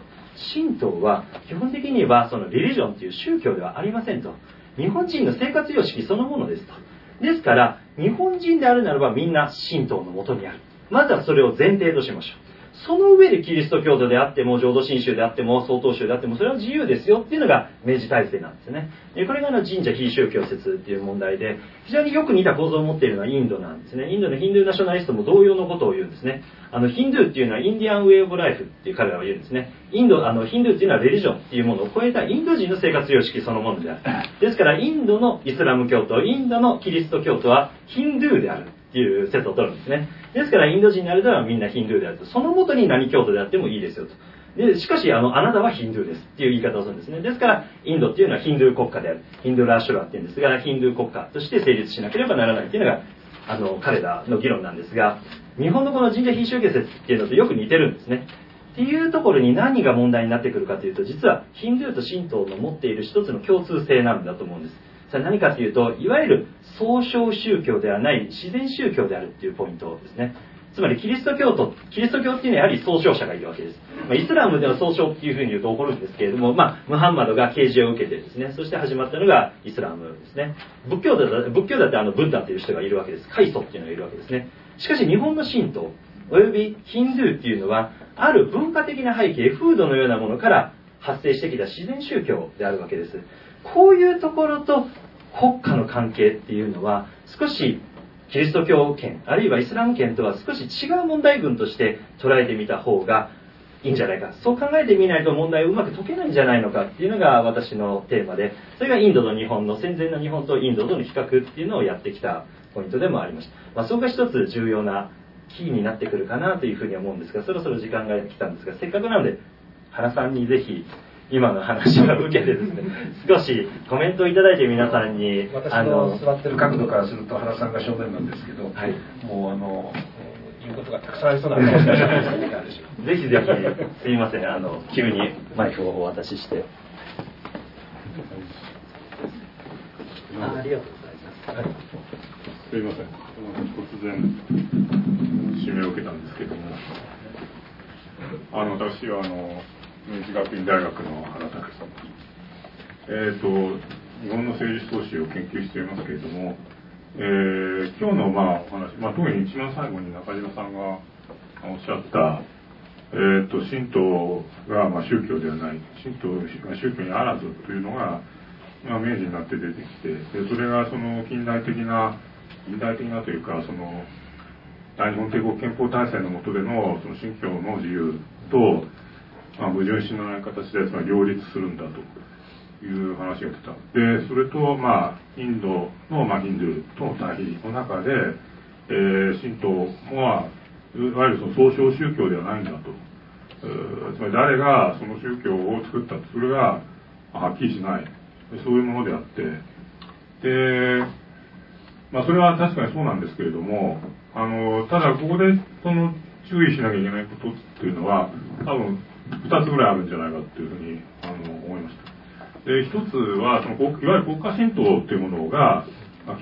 神道は基本的にはそのリリジョンっていう宗教ではありませんと。日本人の生活様式そのものですと。ですから日本人であるならばみんな神道のもとにある。まずはそれを前提としましょう。その上でキリスト教徒であっても浄土真宗であっても曹洞宗であってもそれは自由ですよっていうのが明治体制なんですね。でこれがあの神社非宗教説っていう問題で非常によく似た構造を持っているのはインドなんですね。インドのヒンドゥーナショナリストも同様のことを言うんですね。あのヒンドゥーっていうのはインディアンウェイオブライフっていう彼らは言うんですね。インドあのヒンドゥーっていうのはレリジョンっていうものを超えたインド人の生活様式そのものである。ですからインドのイスラム教徒インドのキリスト教徒はヒンドゥーである。いう説を取るんですね。ですからインド人になるとはみんなヒンドゥーであると。そのもとに何教徒であってもいいですよと。でしかしあの、あなたはヒンドゥーですっていう言い方をするんですね。ですから、インドっていうのはヒンドゥー国家である。ヒンドゥーラーシュラーっていうんですが、ヒンドゥー国家として成立しなければならないっていうのが、あの、彼らの議論なんですが、日本のこの神社非宗教説っていうのとよく似てるんですね。っていうところに何が問題になってくるかというと、実はヒンドゥーと神道の持っている一つの共通性なんだと思うんです。それは何かというと、いわゆる総称宗教ではない自然宗教であるっていうポイントですね。つまりキリスト教徒、キリスト教っていうのはやはり総称者がいるわけです。まあ、イスラムでは総称っていうふうに言うと起こるんですけれども、まあ、ムハンマドが啓示を受けてですね、そして始まったのがイスラムですね。仏教だ仏教だってあのブッダっていう人がいるわけです。カイソっていうのがいるわけですね。しかし日本の神道、およびヒンドゥーっていうのは、ある文化的な背景、風土のようなものから発生してきた自然宗教であるわけです。こういうところと国家の関係っていうのは少しキリスト教圏あるいはイスラム圏とは少し違う問題群として捉えてみた方がいいんじゃないか。そう考えてみないと問題をうまく解けないんじゃないのかっていうのが私のテーマでそれがインドと日本の戦前の日本とインドとの比較っていうのをやってきたポイントでもありました、まあ、そこが一つ重要なキーになってくるかなというふうに思うんですがそろそろ時間が来たんですがせっかくなので原さんにぜひ今の話を受けてですね。少しコメントをいただいて皆さんに私の座ってる角度からすると原さんが正面なんですけど、はい、もうあの言うことがたくさんありそうな話が ぜひぜひすいません。あの急にマイクをお渡しして。あありがとうございます、はい、すいません。突然指名を受けたんですけども。あの私はあの明治学院大学の原武さん。えっ、ー、と日本の政治思想史を研究していますけれどもえー、今日のまあお話、まあ、特に一番最後に中島さんがおっしゃった、えーと、神道がまあ宗教ではない神道が宗教にあらずというのが、まあ、明治になって出てきてでそれがその近代的な近代的なというかその大日本帝国憲法体制の下でのその信教の自由と、まあ、矛盾しない形でその両立するんだという話が出た。でそれとまあインドの、まあ、ヒンドゥーとの対比の中で、えー、神道も、いわゆるその総称宗教ではないんだと。つまり誰がその宗教を作ったそれがはっきりしない。そういうものであって。で、まあ、それは確かにそうなんですけれどもあのただここでその注意しなきゃいけないことっていうのは多分2つぐらいあるんじゃないかっていうふうにあの思いました。で一つはそのいわゆる国家神道っていうものが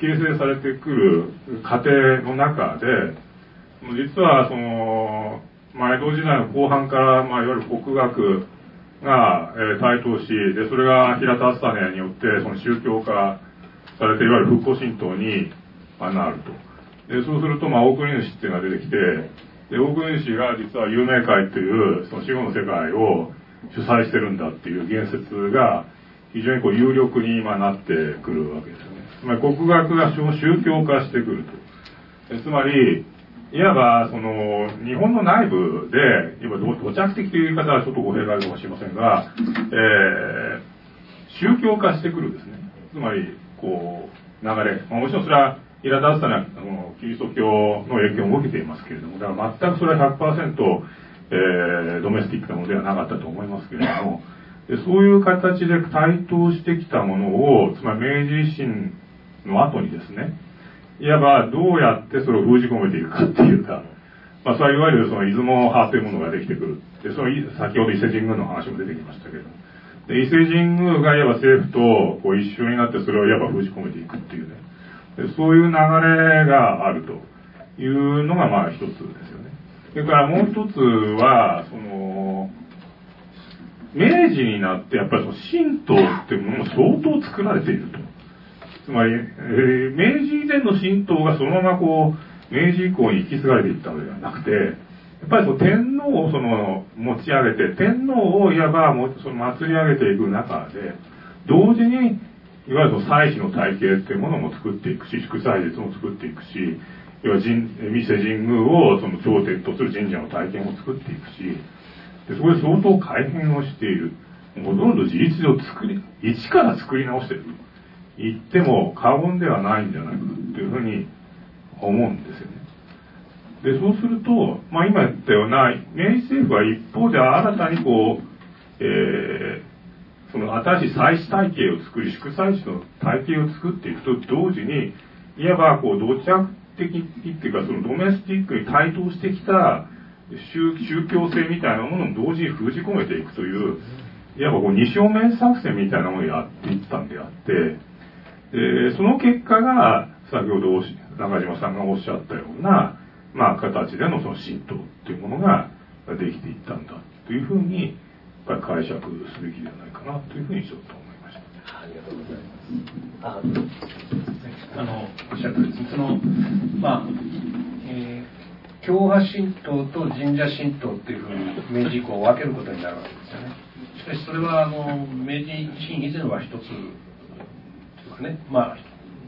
形成されてくる過程の中で実はその、まあ、江戸時代の後半から、まあ、いわゆる国学が、えー、台頭しでそれが平田篤胤によってその宗教化されていわゆる復興神道に、まあ、なると。でそうすると、まあ、大国主っていうのが出てきてで大国主が実は有名会というその死後の世界を主催してるんだっていう言説が非常にこう有力に今なってくるわけですよねつまり国学が宗教化してくるとつまりいわば、その、日本の内部で、今、土着的という言い方はちょっと語弊があるかもしれませんが、えー、宗教化してくるんですね。つまり、こう、流れ。まあ、もちろんそれは、イラダスタナのキリスト教の影響を受けていますけれども、だから全くそれは100%、えー、ドメスティックなものではなかったと思いますけれども、でそういう形で台頭してきたものを、つまり明治維新の後にですね、いわばどうやってそれを封じ込めていくかっていうか、まあ、それはいわゆるその出雲派というものができてくる。で、その先ほど伊勢神宮の話も出てきましたけど、で伊勢神宮がいわば政府とこう一緒になってそれをいわば封じ込めていくっていうね、でそういう流れがあるというのがまあ一つですよね。それからもう一つは、その、明治になってやっぱりその神道っていうものも相当作られていると。つまり、えー、明治以前の神道がそのままこう、明治以降に引き継がれていったのではなくて、やっぱりその天皇をその持ち上げて、天皇をいわばもその祭り上げていく中で、同時に、いわゆる祭祀の体系っていうものも作っていくし、祝祭日も作っていくし、要は神、伊勢神宮をその頂点とする神社の体験を作っていくし、でそこで相当改変をしている。ほとんど事実上作り、一から作り直してる。言っても過言ではないんじゃないかっていうふうに思うんですよね。で、そうすると、まあ今言ったような、明治政府は一方で新たにこう、えー、その新しい祭祀体系を作り、祝祭祀の体系を作っていくと同時に、いわばこう、土着的っていうか、そのドメスティックに台頭してきた宗教性みたいなものを同時に封じ込めていくという、いわばこう二正面作戦みたいなものをやっていったんであって、で、その結果が、先ほど中島さんがおっしゃったような、まあ、形でのその神道っていうものができていったんだというふうに、ぱり解釈すべきではないかなというふうにちょっと思いました。ありがとうございます。あの、おっしゃる通りです。その、まあ、えー、教派神道と神社神道っていうふうに明治以降分けることになるわけですよね。しかしそれは、あの、明治維新以前は一つかね、まあ、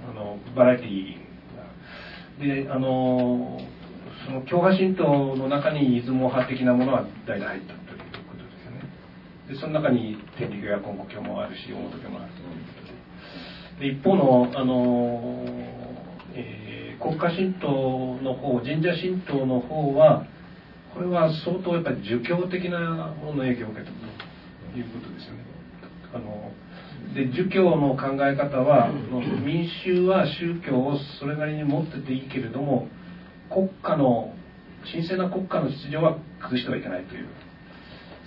あのバラエティーであのその教派神道の中に出雲派的なものは大体入ったということですよねでその中に天理教や根古教もあるし大本教もあるということで。で一方のあの、えー、国家神道の方神社神道の方はこれは相当やっぱり儒教的なものの影響を受けたということですよね。あので儒教の考え方は民衆は宗教をそれなりに持ってていいけれども国家の神聖な国家の秩序は崩してはいけないという。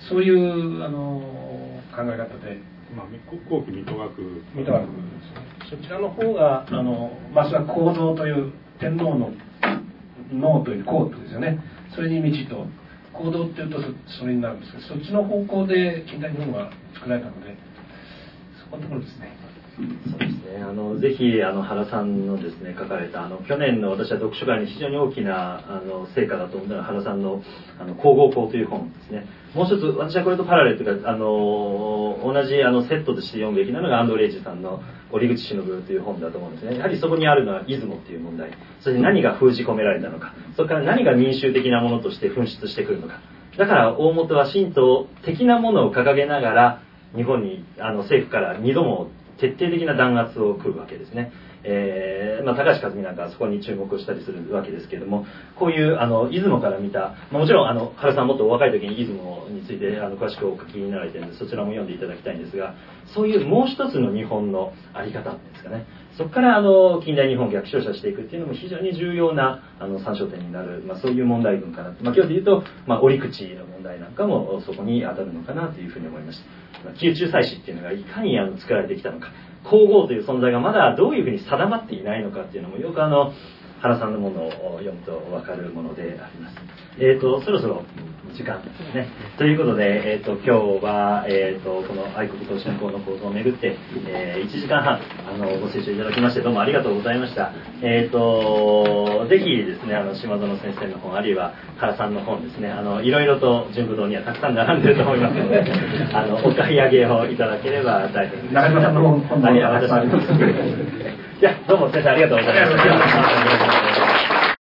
そういうあの考え方で。まあ、後期水戸学水戸学そちらの方があのまずは行動という天皇の脳というコートですよねそれに道と行動っていうとそれになるんですけどそっちの方向で近代日本は作られたのでこのところですね。そうですね。あのぜひあの原さんのですね書かれたあの去年の私は読書会に非常に大きなあの成果だと思うのは原さんのあの皇后校という本ですね。もう一つ私はこれとパラレルというかあの同じあのセットとして読むべきなのが安藤礼二さんの折口忍という本だと思うんですね。やはりそこにあるのは出雲っていう問題。そして何が封じ込められたのか。それから何が民衆的なものとして噴出してくるのか。だから大本は神道的なものを掲げながら日本にあの政府から2度も徹底的な弾圧を食うわけですね。えーまあ、高橋和美なんかはそこに注目したりするわけですけれどもこういうあの出雲から見た、まあ、もちろんあの原さんもっとお若い時に出雲についてあの詳しくお書きになられてるのでそちらも読んでいただきたいんですがそういうもう一つの日本の在り方ですかねそこからあの近代日本を逆照射していくっていうのも非常に重要なあの参照点になる、まあ、そういう問題群かなと、まあ、今日で言うと、まあ、折口の問題なんかもそこに当たるのかなというふうに思いました、宮中祭祀っていうのがいかにあの作られてきたのか皇后という存在がまだどういうふうに定まっていないのかっていうのもよくあの原さんのものを読むと分かるものであります。えっ、ー、と、そろそろ時間ですね。ということで、えっ、ー、と、今日は、えっ、ー、と、この愛国と振興の構造をめぐって、え1時間半、あの、ご清聴いただきまして、どうもありがとうございました。えっ、と、ぜひですね、あの、島園先生の本、あるいは原さんの本ですね、あの、いろいろと純武堂にはたくさん並んでると思いますので、あの、お買い上げをいただければ大変中島さんの本、ありがとうございます。いや、どうも先生ありがとうございました。